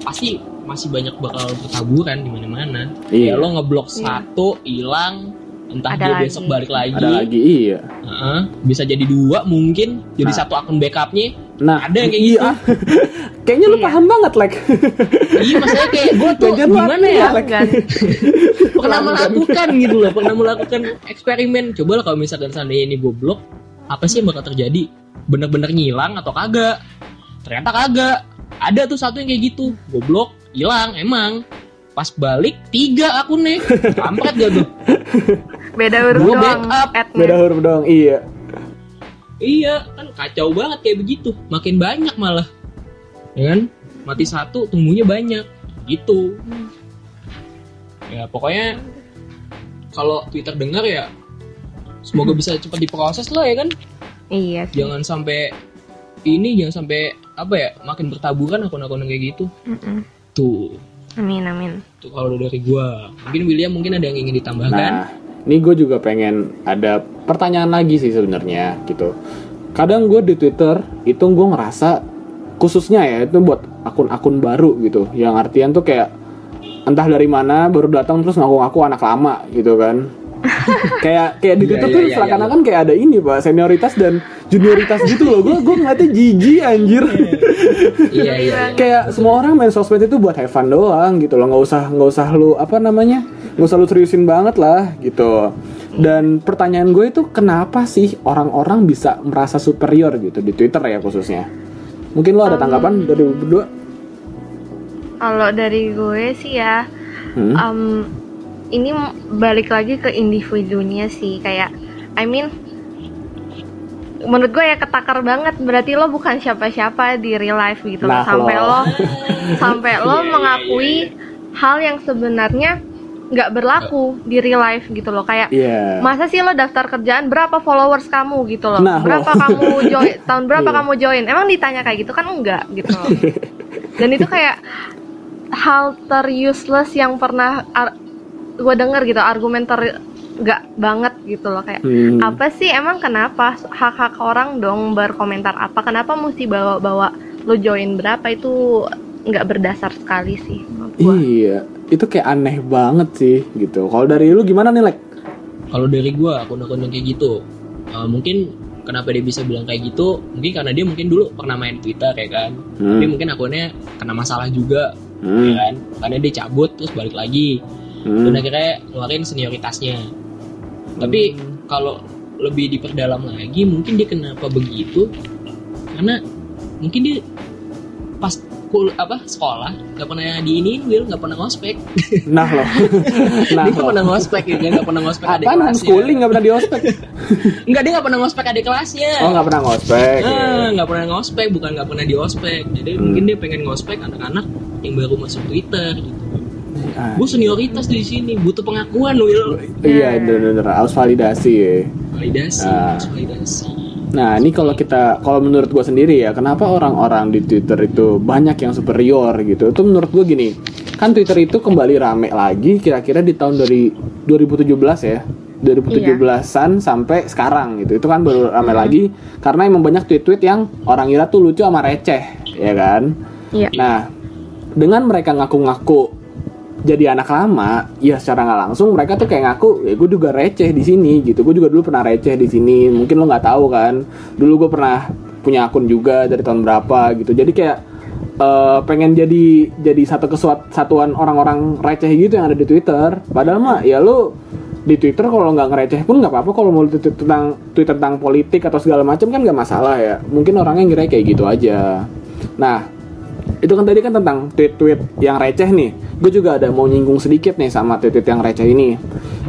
pasti masih banyak bakal bertaburan di mana-mana Iya. ya lo ngeblok satu hilang entah Ada dia lagi. besok balik lagi, Ada lagi iya. Heeh, bisa jadi dua mungkin jadi Nah. satu akun backupnya Nah, Ada yang kayak iya. (laughs) Kayaknya lu Iya. paham banget, like. iya maksudnya kayak gue tuh Jangan lu gimana ya Like. Kan. (laughs) pernah melakukan gitu loh pernah melakukan eksperimen coba lah kalau misalkan seandainya ini gue blok apa sih yang bakal terjadi bener-bener ngilang atau kagak ternyata kagak ada tuh satu yang kayak gitu gue blok hilang emang pas balik tiga akunnya kampret gak tuh (laughs) Beda huruf Gua doang. backup. Ad-nya. Beda huruf doang, iya. iya kan kacau banget kayak begitu makin banyak malah ya kan mati satu tumbuhnya banyak gitu ya pokoknya kalau Twitter dengar ya semoga bisa cepat diproses lah ya kan Iya sih. jangan sampai ini jangan sampai apa ya makin bertaburan akun-akun kayak gitu Mm-mm. tuh Amin amin. tuh kalau dari gua mungkin William mungkin ada yang ingin ditambahkan Nah, ini gue juga pengen ada pertanyaan lagi sih sebenarnya gitu. Kadang gue di Twitter itu gue ngerasa khususnya ya itu buat akun-akun baru gitu, yang artian tuh kayak entah dari mana baru datang terus ngaku-ngaku anak lama gitu kan. (laughs) kayak kayak di Iya, Twitter iya, tuh iya, seakan-akan kayak ada ini pak senioritas dan junioritas gitu loh. Gue gue ngeliatnya jijik anjir. iya iya. Kayak semua orang main sosmed itu buat have fun doang gitu loh. Nggak usah nggak usah lu apa namanya nggak usah lu seriusin banget lah gitu. Dan pertanyaan gue itu kenapa sih orang-orang bisa merasa superior gitu di Twitter ya khususnya? Mungkin lo ada tanggapan dari lu berdua? Kalau dari gue sih ya, Hmm? um, ini balik lagi ke individunya sih kayak, I mean, menurut gue ya ketakar banget. Berarti lo bukan siapa-siapa di real life gitu loh. Nah, sampai lo. lo, (laughs) sampai lo Iya, iya, mengakui hal yang sebenarnya nggak berlaku di real life gitu loh kayak Iya. masa sih lo daftar kerjaan berapa followers kamu gitu loh Nah, berapa lo. kamu (laughs) join tahun berapa Iya. kamu join emang ditanya kayak gitu kan enggak gitu loh (laughs) dan itu kayak hal ter useless yang pernah gue denger gitu argumen ter nggak banget gitu loh kayak Hmm. apa sih emang kenapa hak hak orang dong berkomentar apa kenapa mesti bawa bawa lo join berapa itu nggak berdasar sekali sih gua. Iya, itu kayak aneh banget sih gitu. Kalau dari lu gimana nih, Lek? Kalau dari gua akun-akun yang kayak gitu, eh, mungkin kenapa dia bisa bilang kayak gitu? Mungkin karena dia mungkin dulu pernah main Twitter ya kan. Hmm. Tapi mungkin akunnya kena masalah juga, ya Hmm. kan? Karena dia cabut terus balik lagi. Hmm. Dan akhirnya ngeluarin senioritasnya. Tapi kalau lebih diperdalam lagi, mungkin dia kenapa begitu? Karena mungkin dia pas kul apa sekolah nggak pernah diinin Will nggak pernah ngospek (laughs) Nah loh. (laughs) nah dia nggak pernah ngospek ya nggak pernah ngospek adik Apaan kelasnya (laughs) homeschooling nggak pernah di ospek? nggak dia nggak pernah ngospek adik kelasnya Oh nggak pernah ngospek. Ah, nggak pernah ngospek bukan nggak pernah di ospek jadi Hmm. mungkin dia pengen ngospek anak-anak yang baru masuk Twitter gitu Ah, gue senioritas di sini butuh pengakuan Will Iya, bener-bener harus validasi ya. validasi Ah. harus validasi Nah, ini kalau kita, kalau menurut gue sendiri ya, kenapa orang-orang di Twitter itu banyak yang superior gitu? Itu menurut gue gini, kan Twitter itu kembali rame lagi kira-kira di tahun dari 2017 ya. 2017-an sampai sekarang gitu. Itu kan baru rame lagi karena emang banyak tweet-tweet yang orang kira tuh lucu sama receh, ya kan? Iya. Nah, dengan mereka ngaku-ngaku jadi anak lama, ya secara nggak langsung mereka tuh kayak ngaku, ya gue juga receh di sini gitu. Gue juga dulu pernah receh di sini. Mungkin lo nggak tahu kan. Dulu gue pernah punya akun juga dari tahun berapa gitu. Jadi kayak eh, pengen jadi jadi satu kesatuan orang-orang receh gitu yang ada di Twitter. Padahal mah ya lo di Twitter kalau nggak ngereceh pun nggak apa-apa kalau mau tweet tentang tweet tentang politik atau segala macam kan nggak masalah ya. Mungkin orangnya ngira kayak gitu aja. Nah, itu kan tadi kan tentang tweet-tweet yang receh nih. Gue juga ada mau nyinggung sedikit nih sama tweet-tweet yang receh ini.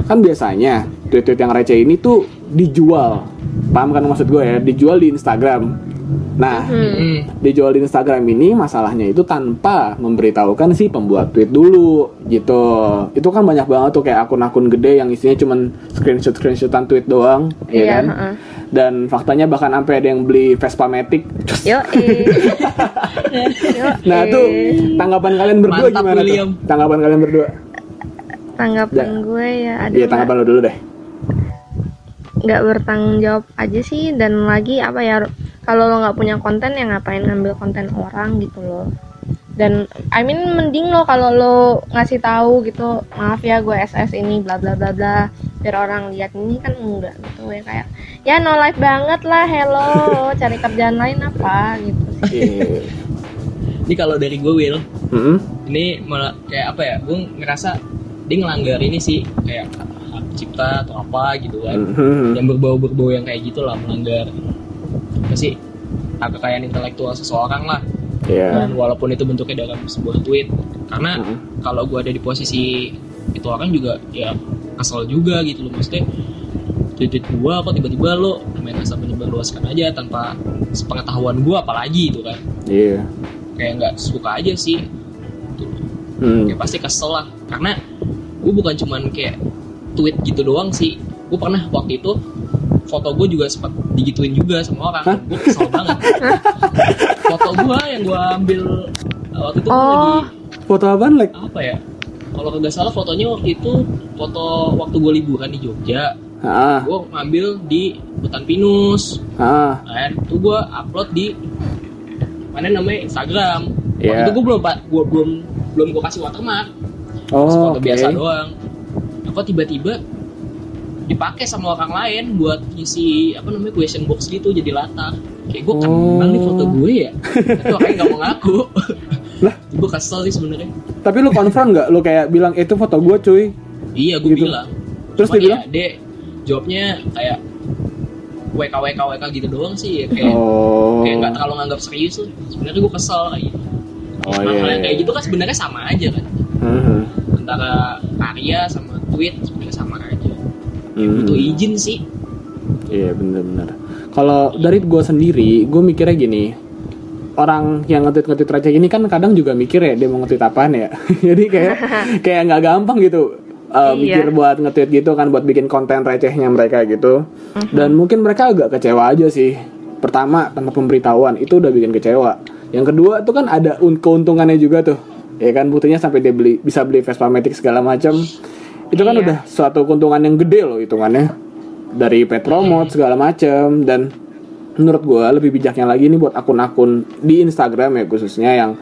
Kan biasanya tweet-tweet yang receh ini tuh dijual. Paham kan maksud gue ya? Dijual di Instagram. Nah, Hmm. dijual di Instagram ini masalahnya itu tanpa memberitahukan si pembuat tweet dulu gitu. Itu kan banyak banget tuh kayak akun-akun gede yang isinya cuman screenshot-screenshotan tweet doang, ya Iya, kan? heeh. Dan faktanya bahkan sampai ada yang beli Vespa Matic. Yo, eh. Yo, Nah, tuh tanggapan kalian berdua Mantap, gimana William. tuh? Tanggapan kalian berdua? tanggapan Ya. gue ya ada Iya, tanggapan lo dulu deh. Nggak bertanggung jawab aja sih dan lagi apa ya kalau lo nggak punya konten ya ngapain ngambil konten orang gitu loh dan I mean mending lo kalau lo ngasih tahu gitu maaf ya gue SS ini bla bla bla bla biar orang lihat ini kan enggak gitu ya kayak ya no life banget lah hello (laughs) cari kerjaan lain apa gitu sih Iya. ini kalau dari gue Will Mm-mm. ini malah kayak apa ya gue ngerasa dia ngelanggar ini sih kayak cipta atau apa gitu kan yang berbau-berbau yang kayak gitu lah melanggar apa sih hak kekayaan intelektual seseorang lah Iya. dan walaupun itu bentuknya dalam sebuah tweet karena Mhm. kalau gue ada di posisi itu orang juga ya kesel juga gitu loh maksudnya tweet gue kok tiba-tiba lo main asal menyebarluaskan aja tanpa sepengetahuan gue apalagi itu kan Iya. kayak nggak suka aja sih Gitu. Hmm. ya pasti kesel lah karena gue bukan cuman kayak tweet gitu doang sih. Gue pernah waktu itu foto gue juga sempat digituin juga sama orang. Gue kesel banget. (laughs) Foto gue yang gue ambil uh, waktu itu Oh. lagi Foto apaan, Lek? apa ya? Kalau nggak salah fotonya waktu itu foto waktu gue liburan di Jogja. Ah, gue ngambil di hutan pinus. Ah, kan itu gue upload di mana namanya Instagram. Waktu Iya. itu gue belum gue belum belum gue kasih watermark. Oh, foto oke. biasa doang apa tiba-tiba dipakai sama orang lain buat ngisi apa namanya question box gitu jadi latar kayak gue kenal nih foto gue ya tapi orangnya nggak mau ngaku (laughs) Lah? gue kesel sih sebenarnya Tapi lu konfront nggak? Lu kayak bilang itu foto gue, cuy. iya gue Gitu. bilang Terus dia bilang? ya, dia jawabnya kayak WK WK WK gitu doang sih ya kayak Oh. kayak nggak terlalu nganggap serius lah sebenarnya gue kesel kayak gitu Oh, iya, iya. kayak gitu kan sebenarnya sama aja kan Mhm. antara karya sama tweet sebenarnya sama aja Mhm. butuh izin sih Iya bener-bener. Kalau dari gue sendiri, gue mikirnya gini. Orang yang nge-tweet nge-tweet receh ini kan kadang juga mikir ya dia mau nge-tweet apaan ya. (laughs) Jadi kayak (laughs) kayak nggak gampang gitu. uh, Iya. mikir buat nge-tweet gitu kan buat bikin konten recehnya mereka gitu. Dan mungkin mereka agak kecewa aja sih. Pertama, tanpa pemberitahuan itu udah bikin kecewa. Yang kedua tuh kan ada un- keuntungannya juga tuh. Ya kan buktinya sampai dia beli bisa beli Vespa Matic segala macam. Itu kan Iya. udah suatu keuntungan yang gede loh hitungannya. Dari pet promote segala macam dan menurut gua lebih bijaknya lagi nih buat akun-akun di Instagram ya khususnya yang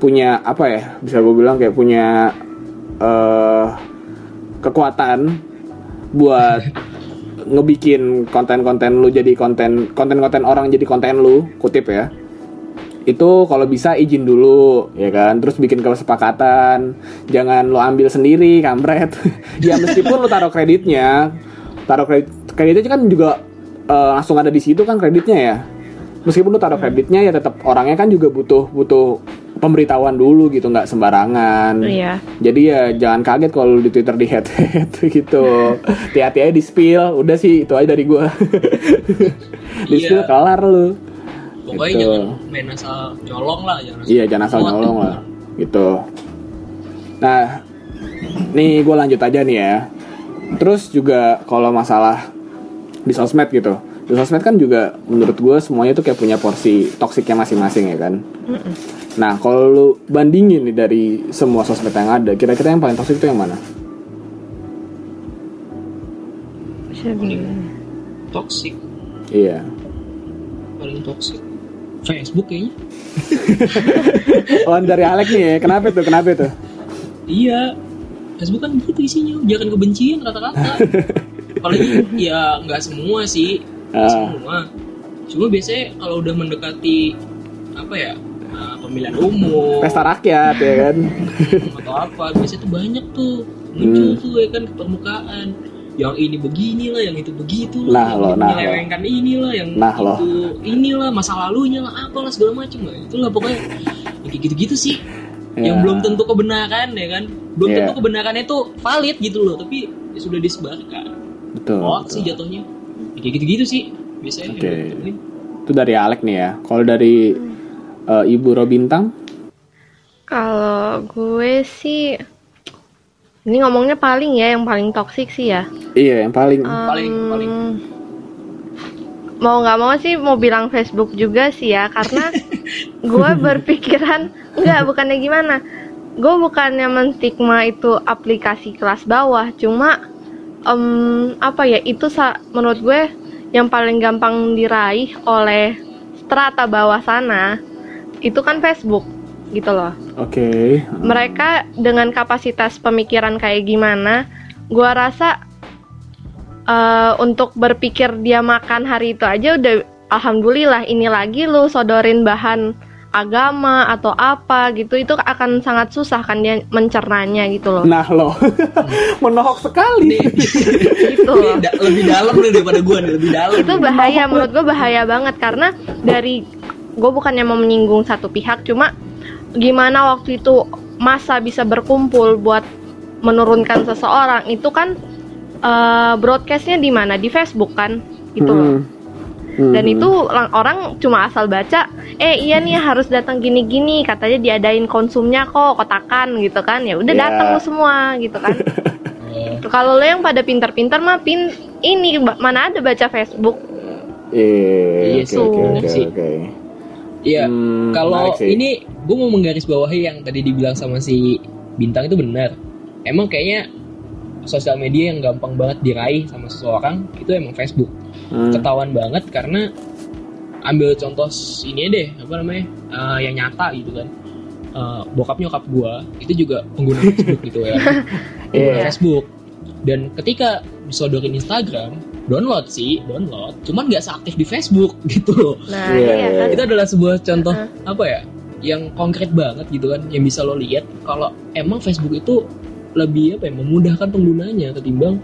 punya apa ya bisa gue bilang kayak punya eh kekuatan buat (laughs) ngebikin konten-konten lu jadi konten konten-konten orang jadi konten lu kutip ya itu kalau bisa izin dulu ya kan terus bikin kesepakatan jangan lo ambil sendiri kampret (laughs) ya meskipun lo taruh kreditnya taruh kredit kreditnya kan juga eh, langsung ada di situ kan kreditnya ya meskipun lo taruh kreditnya ya tetap orangnya kan juga butuh butuh pemberitahuan dulu gitu nggak sembarangan Iya. jadi ya jangan kaget kalau di Twitter di head head (laughs) gitu. Hati-hati aja di spill. Udah sih itu aja dari gua. (laughs) di Iya. spill kelar lu. Pokoknya Gitu. jangan main asal colong lah, jangan asal Iya jangan asal nyolong lah. Gitu. Nah, nih gue lanjut aja nih ya. Terus juga kalau masalah di sosmed gitu. Di sosmed kan juga menurut gue semuanya tuh kayak punya porsi toksiknya masing-masing ya kan. Nah, kalau lu bandingin nih dari semua sosmed yang ada, kira-kira yang paling toksik itu yang mana? Toxic, Iya. paling toxic. Facebook kayaknya. (laughs) Oh dari Alek nih ya, kenapa tuh? Kenapa tuh? Iya, Facebook kan gitu isinya, jangan kebencian kata-kata. (laughs) Apalagi ya nggak semua sih, nggak Ah. semua. Cuma biasanya kalau udah mendekati apa ya uh, pemilihan umum Pesta rakyat ya kan? atau apa, biasanya tuh banyak tuh muncul Hmm. tuh ya kan ke permukaan. Yang ini begini lah, yang itu begitu Nah, lah, lo, yang nah, menyelewengkan inilah, yang Nah, lo. itu inilah masa lalunya lah, apalah segala macam lah. Itulah pokoknya ya kayak gitu-gitu sih. Ya. Yang belum tentu kebenaran ya kan, belum Iya. tentu kebenarannya itu valid gitu loh, tapi ya sudah disebarkan. Betul. Hoax betul. sih jatuhnya. Ya, kayak gitu-gitu sih biasanya. Oke. yang ditemuin. Itu dari Alek nih ya. Kalau dari eh, Ibu Robintang, Kalau gue sih ini ngomongnya paling ya yang paling toksik sih ya. iya yang paling. Paling paling. Em, mau nggak mau sih mau bilang Facebook juga sih ya karena (laughs) gue berpikiran nggak bukannya gimana. Gue bukannya menstigma itu aplikasi kelas bawah cuma em, apa ya itu sa- menurut gue yang paling gampang diraih oleh strata bawah sana itu kan Facebook gitu loh oke. mereka dengan kapasitas pemikiran kayak gimana, gua rasa eh, untuk berpikir dia makan hari itu aja udah alhamdulillah ini lagi lu sodorin bahan agama atau apa gitu itu akan sangat susah kan dia mencernanya gitu loh. Nah lo (laughs) menohok sekali. gitu loh. da- lebih dalam nih daripada gua nih, lebih dalam. itu bahaya menurut gue bahaya banget karena dari gue bukannya mau menyinggung satu pihak cuma gimana waktu itu masa bisa berkumpul buat menurunkan seseorang itu kan eh, broadcastnya di mana di Facebook kan gitu loh Hmm. Hmm. dan itu lang- orang cuma asal baca eh iya nih harus datang gini-gini katanya diadain konsumnya kok kotakan gitu kan ya udah Ya. datang lu semua gitu kan (laughs) kalau lo yang pada pintar-pintar mah pin ini mana ada baca Facebook Iya, Iya oke bener oke sih. Iya, Hmm, kalau ini gue mau menggarisbawahi yang tadi dibilang sama si bintang itu benar. Emang kayaknya sosial media yang gampang banget diraih sama seseorang itu emang Facebook. Hmm. Ketahuan banget karena ambil contoh ini deh apa namanya eh, yang nyata gitu kan. Eh, bokap nyokap gua itu juga pengguna Facebook gitu ya. (laughs) Pengguna Iya. Facebook. Dan ketika disodorin Instagram, download sih, download. Cuman nggak seaktif di Facebook (laughs) gitu loh nah Iya, iya kan itu adalah sebuah contoh Uh-uh. apa ya yang konkret banget gitu kan yang bisa lo lihat kalau emang Facebook itu lebih apa ya memudahkan penggunanya ketimbang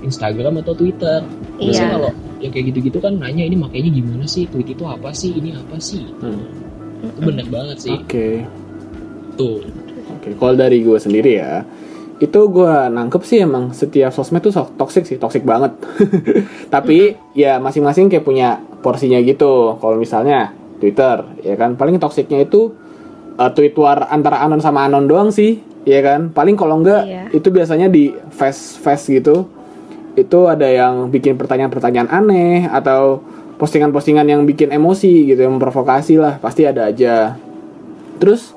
Instagram atau Twitter biasanya Iya. kalau yang kayak gitu-gitu kan nanya ini makanya gimana sih tweet itu apa sih ini apa sih Hmm. itu benar banget sih Oke. tuh Oke, kalau dari gue sendiri ya, itu gue nangkep sih emang setiap sosmed tuh toxic sih, toxic banget. (laughs) Tapi ya masing-masing kayak punya porsinya gitu. Kalau misalnya Twitter, ya kan paling toksiknya itu uh, tweet war antara anon sama anon doang sih, Iya kan? Paling kalau enggak Iya. itu biasanya di fast fast gitu. Itu ada yang bikin pertanyaan-pertanyaan aneh atau postingan-postingan yang bikin emosi gitu, yang memprovokasi lah, pasti ada aja. Terus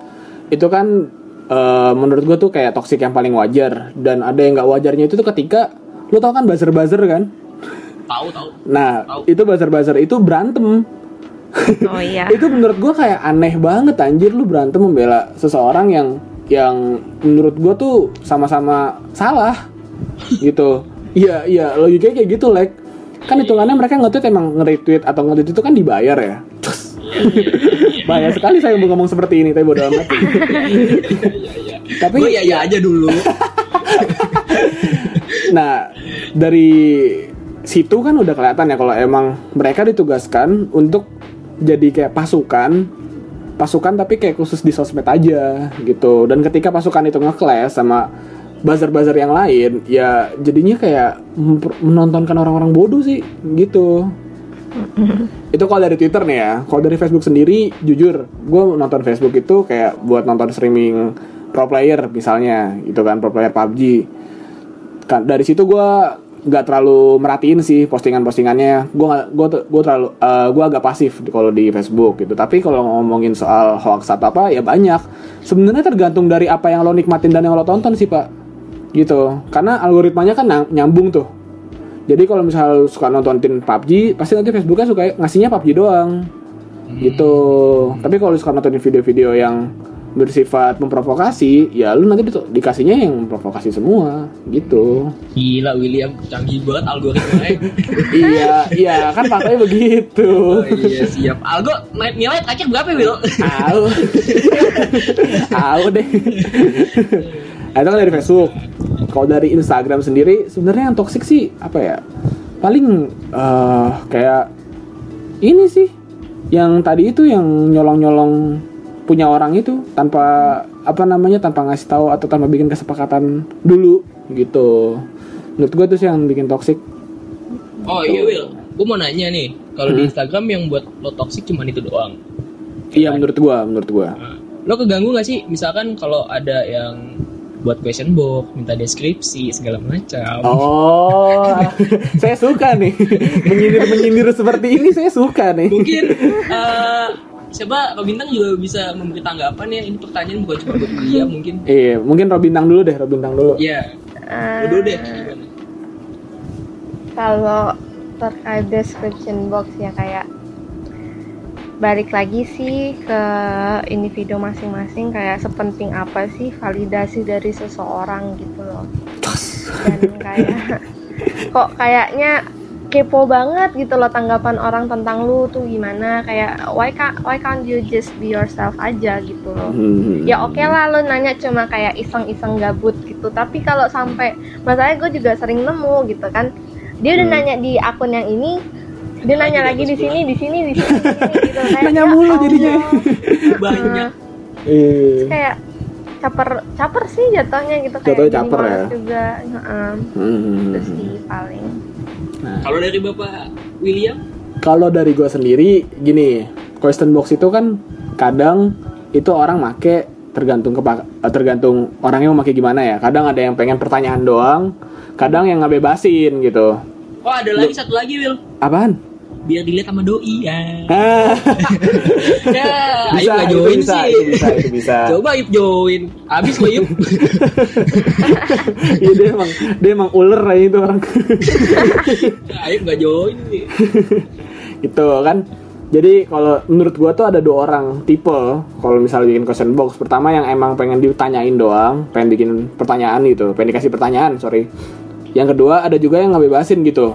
itu kan eh, menurut gue tuh kayak toxic yang paling wajar dan ada yang nggak wajarnya itu tuh ketika lu tau kan buzzer-buzzer kan? Tahu tahu. Nah, Tahu. itu buzzer-buzzer itu berantem. (laughs) Oh iya. itu menurut gue kayak aneh banget anjir lu berantem membela seseorang yang yang menurut gue tuh sama-sama salah gitu iya iya logikanya kayak gitu like kan hitungannya mereka nge-tweet emang nge-retweet atau nge-tweet itu kan dibayar ya Cus. Bahaya sekali saya mau ngomong seperti ini tapi bodo amat (laughs) tapi ya ya aja dulu. (laughs) Nah, dari situ kan udah kelihatan ya kalau emang mereka ditugaskan untuk jadi kayak pasukan, pasukan tapi kayak khusus di sosmed aja gitu. Dan ketika pasukan itu nge-clash sama buzzer-buzzer yang lain, ya jadinya kayak menontonkan orang-orang bodoh sih gitu. Itu kalau dari Twitter nih ya, kalau dari Facebook sendiri, jujur, gue nonton Facebook itu kayak buat nonton streaming pro player misalnya, gitu kan, pro player PUBG kan dari situ gue nggak terlalu merhatiin sih postingan-postingannya. Gue nggak gue gue terlalu gue agak pasif kalau di Facebook gitu. Tapi kalau ngomongin soal hoax atau apa ya banyak. Sebenarnya tergantung dari apa yang lo nikmatin dan yang lo tonton sih pak. Gitu. Karena algoritmanya kan nyambung tuh jadi kalau misalnya lo suka nontonin PUBG pasti nanti Facebooknya suka ngasihnya PUBG doang. Gitu. Tapi kalau lu suka nontonin video-video yang bersifat memprovokasi ya lu nanti di- dikasihnya yang memprovokasi semua. Gitu. Gila William. Canggih banget algoritmanya. (laughs) iya iya. Kan faktanya begitu. Oh iya siap. Algo nilai terakhir berapa Will? tahu tahu (laughs) deh (laughs) Nah, itu kan dari Facebook. Kalau dari Instagram sendiri sebenarnya yang toxic sih apa ya? Paling eh, kayak ini sih. Yang tadi itu yang nyolong-nyolong punya orang itu tanpa apa namanya tanpa ngasih tahu atau tanpa bikin kesepakatan dulu gitu. Menurut gue itu sih yang bikin toxic. Oh iya Will, gue mau nanya nih, kalau di Instagram yang buat lo toxic cuma itu doang. iya menurut gue menurut gue Nah, lo keganggu gak sih? Misalkan kalau ada yang buat question box, minta deskripsi segala macam. Oh, (laughs) saya suka nih menyindir-menyindir seperti ini. Saya suka nih. Mungkin eh siapa Robintang juga bisa memberi tanggapan ya. Ini pertanyaan bukan cuma buat dia mungkin. Iya, mungkin Robintang dulu deh, Robintang dulu. Iya. Lo dulu deh. gimana? kalau terkait description box ya kayak balik lagi sih ke individu masing-masing kayak sepenting apa sih validasi dari seseorang gitu loh. Dan kayak (laughs) kok kayaknya kepo banget gitu loh tanggapan orang tentang lu tuh gimana kayak why can't why can't you just be yourself aja? gitu loh. Hmm. ya oke lah lo nanya cuma kayak iseng-iseng gabut gitu. Tapi kalau sampai masalahnya gue juga sering nemu gitu kan. Dia udah Hmm. nanya di akun yang ini dia nanya lagi di sini di sini di sini di sini gitu kayak (laughs) Nanya ya mulu jadinya. (laughs) Banyak. Iya. kayak caper caper sih jatuhnya gitu kayak Jatuhnya caper ya? juga Heeh, Hmm. itu sih paling Kalau dari Bapak William, Kalau dari gue sendiri, gini, question box itu kan kadang itu orang make tergantung kepa- eh, tergantung orangnya mau make gimana ya. Kadang ada yang pengen pertanyaan doang, kadang yang ngebebasin gitu. oh ada lagi satu lagi Will, Apaan? Biar dilihat sama doi ya. Ah, (laughs) ya, Ayub bisa, itu join bisa, sih. itu bisa, itu bisa. Coba Ayub join. Habis lo Ayub. Iya dia emang dia emang ular aja itu orang. (laughs) Ayub nggak join sih. gitu kan. Jadi kalau menurut gua tuh ada dua orang tipe kalau misalnya bikin question box. Pertama yang emang pengen ditanyain doang, pengen bikin pertanyaan gitu, pengen dikasih pertanyaan, sorry. Yang kedua ada juga yang ngebebasin gitu.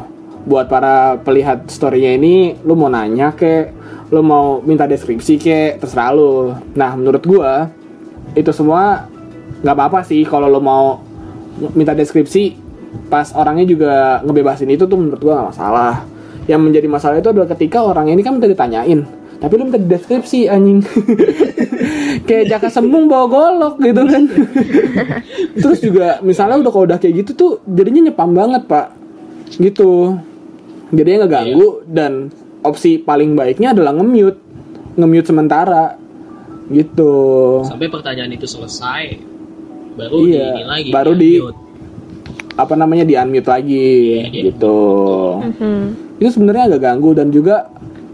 Buat para pelihat storynya ini, lu mau nanya ke, lu mau minta deskripsi ke, terserah lu. Nah menurut gua itu semua nggak apa-apa sih kalau lu mau minta deskripsi. Pas orangnya juga ngebebasin itu tuh menurut gua nggak masalah. Yang menjadi masalah itu adalah ketika orang ini kan minta ditanyain tapi lu minta deskripsi anjing. (laughs) Kayak jaka sembung bawa golok gitu kan. (laughs) Terus juga misalnya udah kalau udah kayak gitu tuh jadinya nyepam banget pak. Gitu jadinya ngeganggu dan opsi paling baiknya adalah nge-mute nge-mute sementara gitu Sampai pertanyaan itu selesai. baru Iya, di ini lagi baru di- unmute. apa namanya di unmute lagi Iya. gitu Mhm. itu sebenarnya agak ganggu dan juga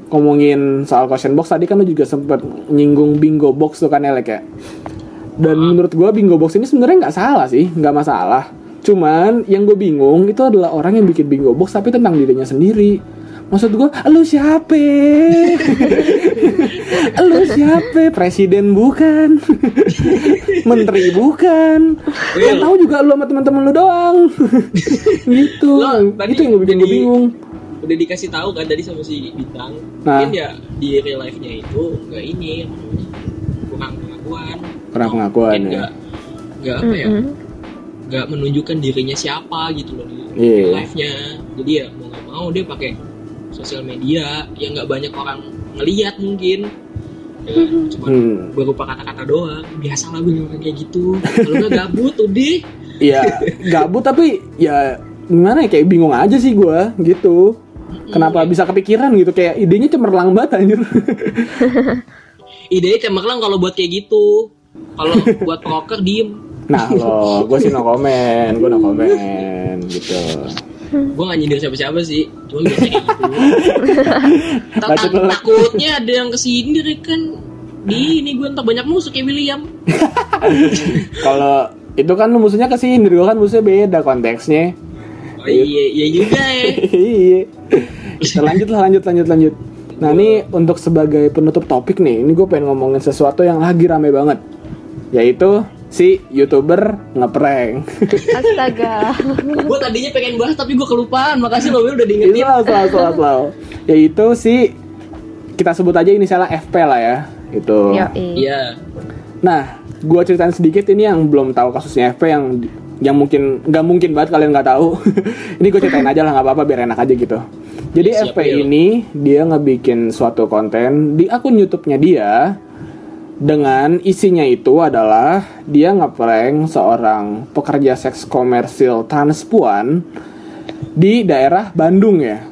ngomongin soal question box tadi kan lu juga sempet nyinggung bingo box tuh kan Elek ya dan menurut gua bingo box ini sebenarnya nggak salah sih nggak masalah cuman yang gue bingung itu adalah orang yang bikin bingo box tapi tentang dirinya sendiri. Maksud gua lu siapa? (laughs) Lu siapa? Presiden bukan. (laughs) Menteri bukan. Yang tahu juga lu sama teman-teman lu doang. (laughs) Gitu. Lo tadi itu yang gue bikin gue bingung. udah dikasih tahu kan tadi sama si bintang. Nah. mungkin ya di real life nya itu nggak ini kurang pengakuan. Kurang pengakuan, ya. nggak apa ya. Nggak menunjukkan dirinya siapa gitu loh di Iya. real life nya jadi ya mau nggak mau dia pakai sosial media yang nggak banyak orang ngeliat mungkin. Ya, cuma Hmm. berupa kata-kata doang. Biasa lah gue orang kayak gitu. Kalau nggak gabut udah Iya, gabut tapi ya gimana ya kayak bingung aja sih gua gitu. Kenapa bisa kepikiran gitu kayak idenya cemerlang banget anjir. (laughs) idenya cemerlang kalau buat kayak gitu. Kalau (laughs) buat proker diem nah lo, gue sih no comment, gue no comment gitu. gue gak nyindir siapa-siapa sih cuma biasa kayak gitu (laughs) takutnya ada yang kesindir kan di ini gue ntar banyak musuh kayak William (laughs) Kalau itu kan lu musuhnya ke sini, gue kan musuhnya beda konteksnya. oh, iya iya juga ya (laughs) Iya. Kita lanjut lah, lanjut, lanjut, lanjut. Nah ini untuk sebagai penutup topik nih, ini gue pengen ngomongin sesuatu yang lagi rame banget, yaitu si youtuber ngeprank. (laughs) Astaga. gue tadinya pengen bahas tapi gue kelupaan makasih lo Will udah Ini diingetin selalu, selalu, selalu, selalu. Yaitu si kita sebut aja inisialnya FP lah ya, itu. Iya Nah, gua ceritain sedikit ini yang belum tahu kasusnya FP yang yang mungkin nggak mungkin banget kalian nggak tahu. (laughs) ini gue ceritain aja lah nggak apa-apa biar enak aja gitu. Jadi Ya, FP Will. ini dia ngebikin suatu konten di akun YouTube-nya dia dengan isinya itu adalah dia ngeprank seorang pekerja seks komersil transpuan di daerah Bandung ya.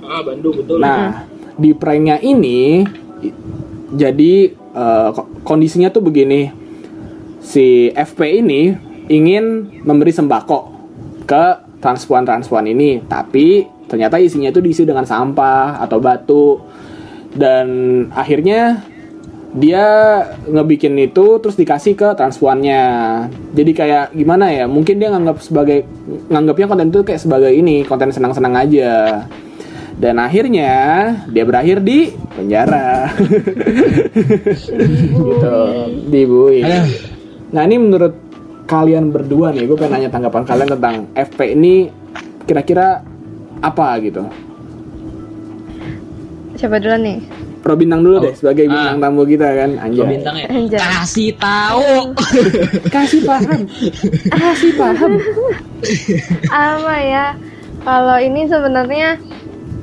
ah Bandung betul Nah, di pranknya ini jadi ko- kondisinya tuh begini. Si FP ini ingin memberi sembako ke transpuan-transpuan ini, tapi ternyata isinya itu diisi dengan sampah atau batu. Dan akhirnya dia ngebikin itu terus dikasih ke transpuannya. Jadi kayak gimana ya? Mungkin dia nganggap sebagai nganggapnya konten itu kayak sebagai ini, konten senang-senang aja. Dan akhirnya dia berakhir di penjara. (laughs) gitu, dibuin. Nah ini menurut kalian berdua nih, gue pengen nanya tanggapan kalian tentang FP ini kira-kira apa gitu. Siapa duluan nih? Pro bintang dulu deh sebagai bintang tamu kita kan, anjay. bintang ya Anjay. kasih tahu (laughs) Kasih paham, kasih paham. (laughs) Apa ya? Kalau ini sebenarnya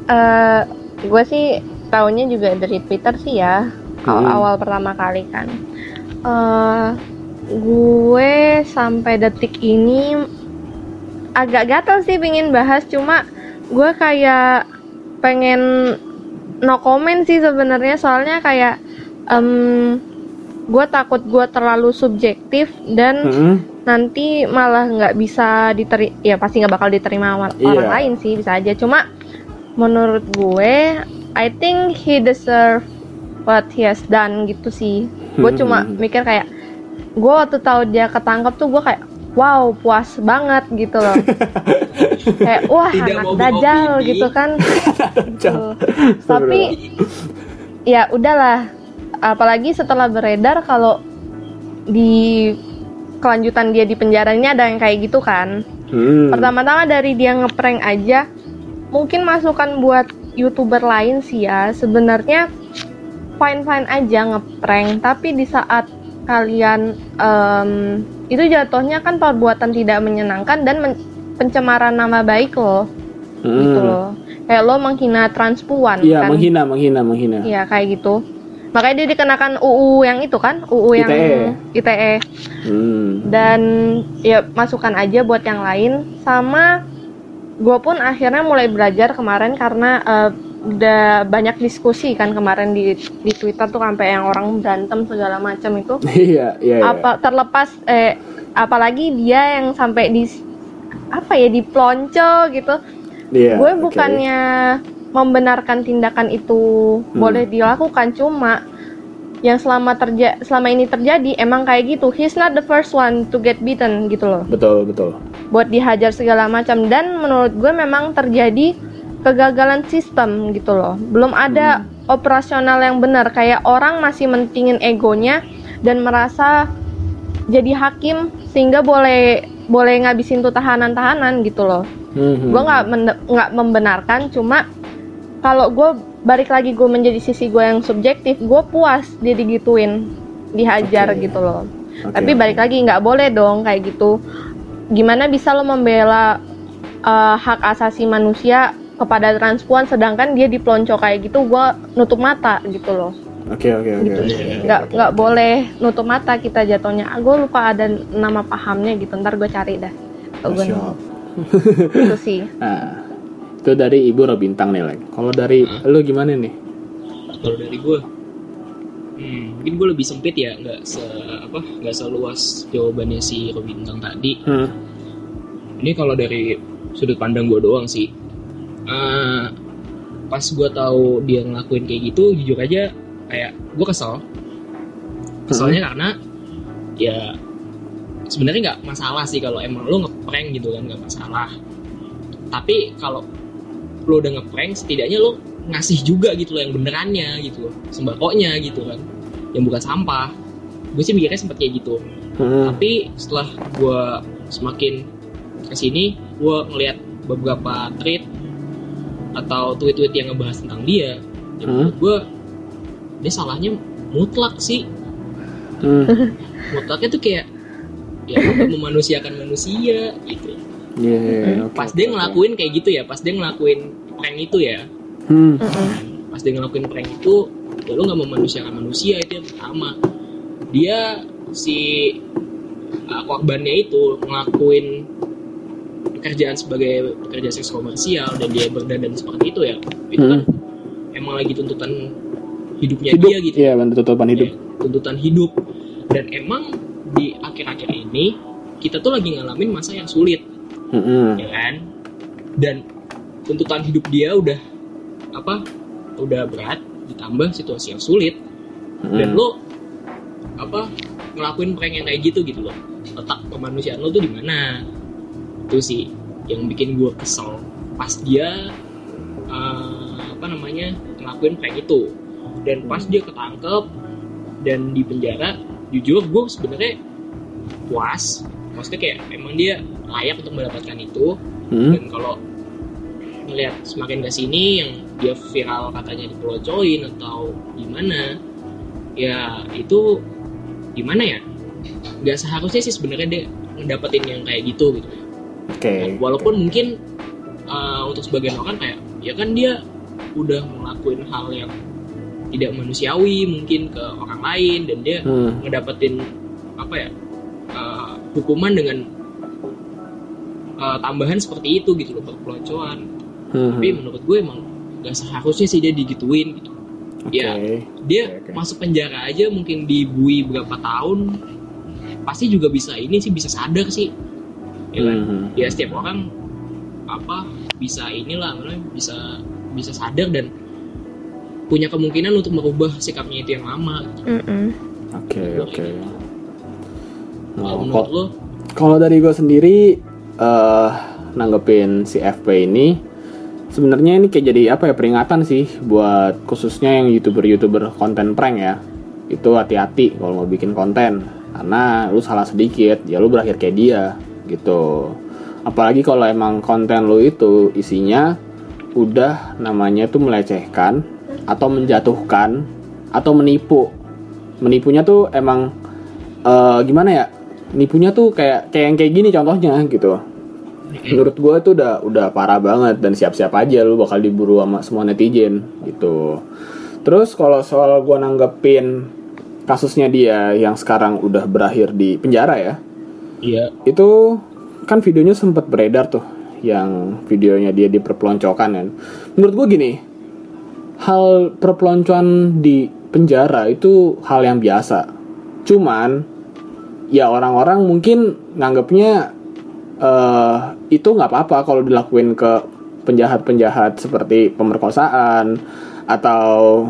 eh gue sih taunya juga dari Twitter sih ya. Kalau Hmm. awal pertama kali kan. eh gue sampai detik ini agak gatel sih pingin bahas cuma gue kayak pengen no comment sih sebenarnya soalnya kayak em gue takut gue terlalu subjektif dan Hmm. nanti malah nggak bisa diteri ya pasti nggak bakal diterima Iya. orang lain sih bisa aja cuma menurut gue I think he deserve what he has done gitu sih gue Hmm. cuma mikir kayak gue waktu tahu dia ketangkep tuh gue kayak wow puas banget gitu loh. (laughs) Kayak wah Tidak anak dajal beropini. gitu kan. (laughs) Gitu. tapi ya udahlah. Apalagi setelah beredar kalau di kelanjutan dia di penjaranya ada yang kayak gitu kan. Hmm. pertama-tama dari dia ngeprank aja mungkin masukan buat youtuber lain sih ya. Sebenarnya fine fine aja ngeprank tapi di saat kalian em, itu jatuhnya kan perbuatan tidak menyenangkan dan men- pencemaran nama baik loh Hmm. gitu loh kayak lo menghina transpuan Iya, kan menghina, menghina, menghina. Iya kayak gitu makanya dia dikenakan UU yang itu kan UU yang ITE. ITE Hmm. dan ya masukkan aja buat yang lain sama gue pun akhirnya mulai belajar kemarin karena eh, udah banyak diskusi kan kemarin di di Twitter tuh sampai yang orang berantem segala macam itu (laughs) Iya, iya, iya. apa terlepas eh apalagi dia yang sampai di apa ya diplonco gitu Iya. gue bukannya membenarkan tindakan itu Hmm. boleh dilakukan cuma yang selama terja selama ini terjadi emang kayak gitu he's not the first one to get beaten gitu loh Betul, betul. buat dihajar segala macam dan menurut gue memang terjadi kegagalan sistem gitu loh. Belum ada operasional yang benar. Kayak orang masih mentingin egonya dan merasa jadi hakim sehingga boleh boleh ngabisin tuh tahanan-tahanan gitu loh. Mhm. gue nggak nggak membenarkan cuma kalau gue balik lagi gue menjadi sisi gue yang subjektif gue puas dia digituin dihajar Oke. gitu loh. Oke, tapi balik lagi nggak boleh dong kayak gitu. Gimana bisa lo membela uh, hak asasi manusia kepada transpuan sedangkan dia dipelonco kayak gitu gue nutup mata gitu loh. Oke, oke, oke. gitu. Oke, oke, nggak nggak boleh nutup mata kita jatuhnya. Ah, gue lupa ada nama pahamnya gitu ntar gue cari dah. Gue (laughs) itu sih. Nah, itu dari Ibu Robintang nih, Lek. Kalau dari lu gimana nih? kalau dari gue hmm, mungkin gue lebih sempit ya nggak se apa nggak seluas jawabannya si Robintang tadi. Hmm. ini kalau dari sudut pandang gue doang sih Eh, pas gue tahu dia ngelakuin kayak gitu jujur aja kayak gue kesel. Keselnya karena ya sebenarnya nggak masalah sih kalau emang lo ngeprank gitu kan nggak masalah. Tapi kalau lo udah ngeprank setidaknya lo ngasih juga gitu loh yang benerannya gitu loh sembakonya gitu kan. Yang bukan sampah. Gue sih mikirnya sempet kayak gitu. Hmm. tapi setelah gue semakin ke sini gue ngelihat beberapa tweet atau tweet-tweet yang ngebahas tentang dia ya Hmm. menurut gue dia salahnya mutlak sih. Hmm. mutlaknya tuh kayak ya lu gak memanusiakan manusia gitu. Iya, iya, iya, oke, pas oke, dia ngelakuin kayak gitu ya pas dia ngelakuin prank itu ya. Hmm. pas dia ngelakuin prank itu ya lu nggak memanusiakan manusia itu yang pertama. Dia si uh, korbannya itu ngelakuin pekerjaan sebagai pekerja seks komersial dan dia berdandan seperti itu ya itu kan emang lagi tuntutan hidupnya Hidup, dia gitu. Bantu tutupan hidup. Ya, tuntutan hidup. Dan emang di akhir-akhir ini kita tuh lagi ngalamin masa yang sulit. Hmm. ya kan? Dan tuntutan hidup dia udah apa udah berat ditambah situasi yang sulit. Dan Hmm. lo apa ngelakuin prank yang kayak gitu gitu loh. Letak kemanusiaan lo tuh di mana itu sih yang bikin gue kesel. Pas dia eh, apa namanya ngelakuin prank itu. Dan pas dia ketangkep dan di penjara jujur gue sebenarnya puas. Maksudnya kayak emang dia layak untuk mendapatkan itu. Hmm. dan kalau ngelihat semakin ke sini yang dia viral katanya dipelocoin atau gimana ya itu gimana ya? Nggak seharusnya sih sebenarnya dia ngedapetin yang kayak gitu gitu Oke. Dan walaupun mungkin uh, untuk sebagian orang kayak ya kan dia udah ngelakuin hal yang tidak manusiawi mungkin ke orang lain dan dia Hmm. ngedapetin apa ya uh, hukuman dengan uh, tambahan seperti itu gitu loh peloncoan Hmm. tapi menurut gue emang gak seharusnya sih dia digituin gitu Oke. ya dia Oke, oke. masuk penjara aja mungkin dibui berapa tahun pasti juga bisa ini sih bisa sadar sih ya kan Hmm. ya setiap orang apa bisa inilah bisa bisa sadar dan punya kemungkinan untuk merubah sikapnya itu yang lama. Oke, oke. kalau Nah, menurut lo Kalau dari gue sendiri eh nanggepin si FP ini sebenarnya ini kayak jadi apa ya peringatan sih buat khususnya yang youtuber-youtuber konten prank ya. Itu hati-hati kalau mau bikin konten karena lu salah sedikit ya lu berakhir kayak dia gitu. Apalagi kalau emang konten lu itu isinya udah namanya tuh melecehkan atau menjatuhkan atau menipu. Menipunya tuh emang eh gimana ya? Nipunya tuh kayak kayak yang kayak gini contohnya gitu. Menurut gue tuh udah udah parah banget dan siap-siap aja lu bakal diburu sama semua netizen gitu. Terus kalau soal gue nanggepin kasusnya dia yang sekarang udah berakhir di penjara ya, iya itu kan videonya sempat beredar tuh yang videonya dia diperpeloncokan kan. Menurut gue gini, hal perpeloncoan di penjara itu hal yang biasa. Cuman ya orang-orang mungkin nganggapnya eh itu nggak apa-apa kalau dilakuin ke penjahat-penjahat seperti pemerkosaan atau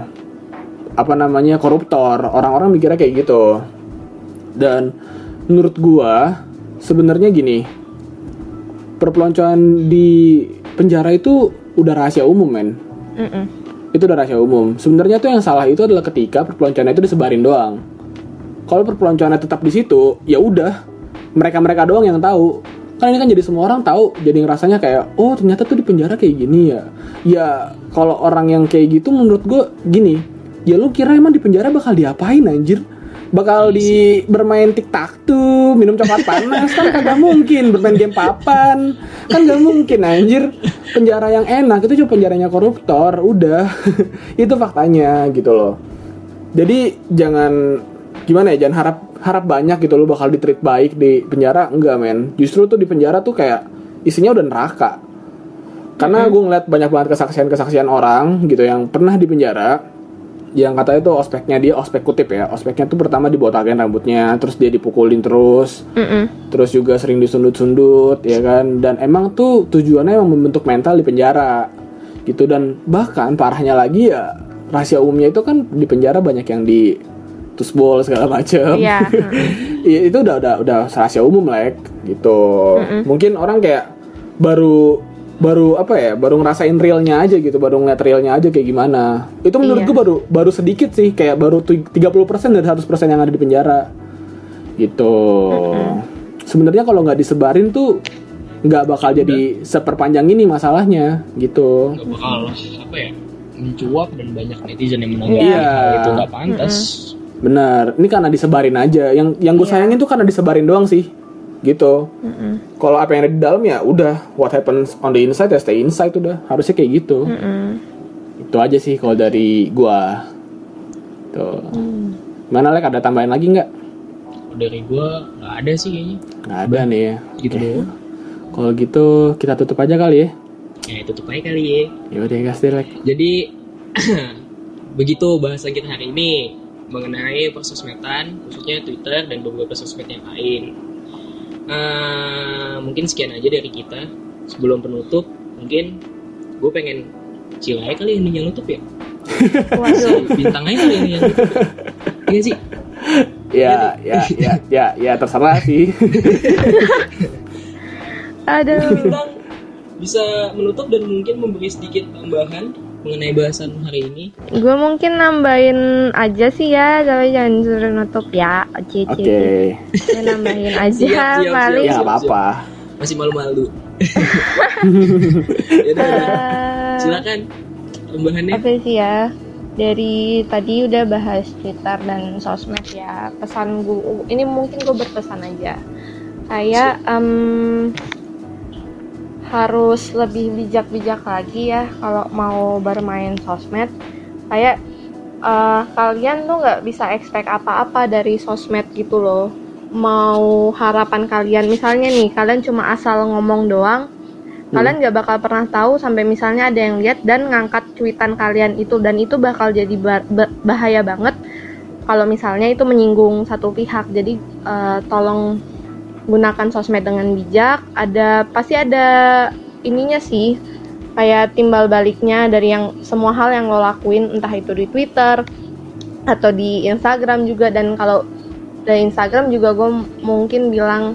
apa namanya koruptor orang-orang mikirnya kayak gitu dan menurut gua sebenarnya gini perpeloncoan di penjara itu udah rahasia umum men. Mm-mm. itu udah rahasia umum. Sebenarnya tuh yang salah itu adalah ketika perpeloncoannya itu disebarin doang. Kalau perpeloncoannya tetap di situ ya udah. Mereka mereka doang yang tahu. Kan ini kan jadi semua orang tahu. Jadi ngerasanya kayak oh ternyata tuh di penjara kayak gini ya. Ya kalau orang yang kayak gitu menurut gue gini ya lu kira emang di penjara bakal diapain anjir bakal di bermain tiktok tuh minum coklat panas. Kan kagak mungkin bermain game papan. Kan gak mungkin anjir. Penjara yang enak itu cuma penjaranya koruptor udah. (laughs) Itu faktanya gitu loh. Jadi jangan gimana ya jangan harap harap banyak gitu lo bakal ditreat baik di penjara. Enggak men. Justru tuh di penjara tuh kayak isinya udah neraka. Karena gue ngeliat banyak banget kesaksian-kesaksian orang gitu yang pernah di penjara yang katanya tuh ospeknya dia ospek kutip ya. Ospeknya tuh pertama dibotakin rambutnya terus dia dipukulin terus. Mm-mm. terus juga sering disundut-sundut ya kan? Dan emang tuh tujuannya emang membentuk mental di penjara gitu. Dan bahkan parahnya lagi ya rahasia umumnya itu kan di penjara banyak yang di tusbol segala macem. Iya. (laughs) Iya itu udah udah udah rahasia umum like gitu. Mungkin orang kayak baru baru apa ya baru ngerasain realnya aja gitu baru ngeliat realnya aja kayak gimana. Itu menurut Iya. gue baru baru sedikit sih kayak baru tu- 30% dari 100% yang ada di penjara. Gitu. Sebenarnya kalau nggak disebarin tuh nggak bakal jadi seperpanjang ini masalahnya gitu. Nggak bakal apa ya mencuap dan banyak netizen yang menanggapi Iya. hal itu nggak pantas. Benar. Ini karena disebarin aja. Yang yang gue sayangin tuh karena disebarin doang sih gitu. Mm-mm. kalau apa yang ada di dalam ya udah what happens on the inside ya stay inside udah harusnya kayak gitu. Mm-mm. itu aja sih kalau dari gua. Tuh. Mana lek? Ada tambahan lagi nggak? Dari gua nggak ada sih kayaknya. Nggak ada nih ya. Gitu doang. Kalau gitu kita tutup aja kali ya. Ya tutup aja kali ya. Ya udah gas deh lek. Jadi (clears throat) begitu bahasan kita hari ini mengenai persosmedan, khususnya Twitter dan beberapa sosmed yang lain. Eh, mungkin sekian aja dari kita. Sebelum penutup, mungkin gue pengen cilai kali ini yang nutup ya. (laughs) Waduh. Bintang aja kali ini yang nutup. Iya sih. ya ya ya ya ya terserah sih Aduh. Bintang bisa menutup dan mungkin memberi sedikit tambahan mengenai bahasan hari ini. Gue mungkin nambahin aja sih ya, tapi jangan suruh nutup ya. Oke, oke Gue nambahin (laughs) aja Siap, siap, siap. paling. ya apa-apa Masih malu-malu. (laughs) Yaudah, eh, silakan tambahannya. Apa sih ya? Dari tadi udah bahas Twitter dan sosmed ya. Pesan gue, ini mungkin gue berpesan aja. Kayak em, harus lebih bijak-bijak lagi ya kalau mau bermain sosmed. Kayak eh, kalian tuh nggak bisa expect apa-apa dari sosmed gitu loh. Mau harapan kalian, misalnya nih, kalian cuma asal ngomong doang, kalian nggak bakal pernah tahu sampai misalnya ada yang lihat dan ngangkat cuitan kalian itu dan itu bakal jadi ba- ba- bahaya banget kalau misalnya itu menyinggung satu pihak jadi eh, tolong gunakan sosmed dengan bijak ada pasti ada ininya sih kayak timbal baliknya dari yang semua hal yang lo lakuin entah itu di Twitter atau di Instagram juga dan kalau dari Instagram juga gue mungkin bilang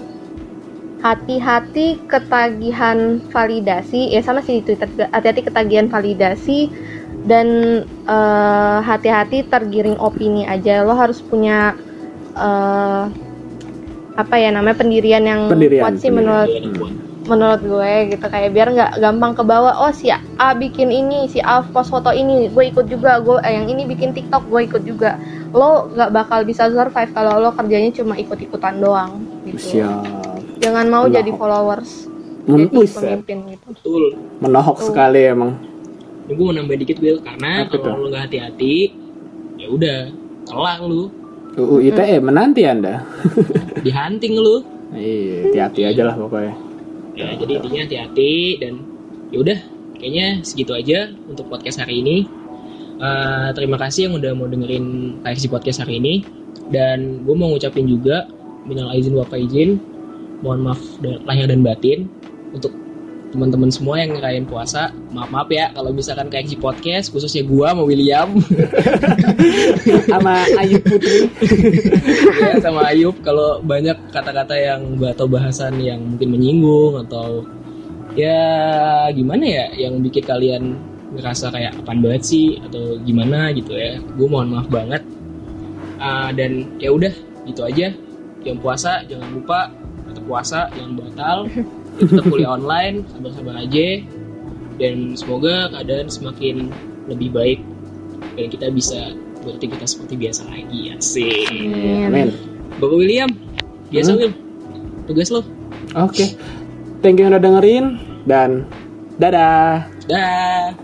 hati-hati ketagihan validasi ya sama sih di Twitter hati-hati ketagihan validasi dan eh, hati-hati tergiring opini aja. Lo harus punya eh, apa ya namanya pendirian yang Pendirian, kuat sih pendirian. menurut menurut gue gitu kayak biar nggak gampang ke bawah oh si A bikin ini si A post foto ini gue ikut juga gue eh, yang ini bikin TikTok gue ikut juga. Lo nggak bakal bisa survive kalau lo kerjanya cuma ikut-ikutan doang gitu. Siap. Jangan mau Allah. jadi followers Men- jadi pemimpin gitu. Betul. menohok sekali emang. Ini gue mau nambahin dikit Will karena kalau lu nggak hati-hati ya udah kelak lu UU ITE menanti anda. (laughs) Dihunting lu. Iya hati-hati aja lah pokoknya. Ya jadi intinya hati-hati dan ya udah kayaknya segitu aja untuk podcast hari ini. Eh, terima kasih yang udah mau dengerin KFC podcast hari ini. Dan gue mau ngucapin juga minal aizin wa faizin. Mohon maaf lahir dan batin untuk teman-teman semua yang ngerayain puasa. Maaf-maaf ya kalau misalkan kayak si podcast khususnya gua sama William. (laughs) Sama Ayu Putri. (laughs) Ya sama Ayub. Kalau banyak kata-kata yang atau bahasan yang mungkin menyinggung atau ya gimana ya yang bikin kalian ngerasa kayak apaan banget sih atau gimana gitu ya. Gue mohon maaf banget. Ah, dan ya udah gitu aja. Yang puasa jangan lupa tetap puasa jangan batal (laughs) tetap kuliah online sabar-sabar aja. Dan semoga keadaan semakin lebih baik dan kita bisa beraktivitas seperti biasa lagi ya sih Amin. Bapak William, biasa Hmm? Will, tugas lo. Oke. Thank you yang udah dengerin Dan Dadah. Dah.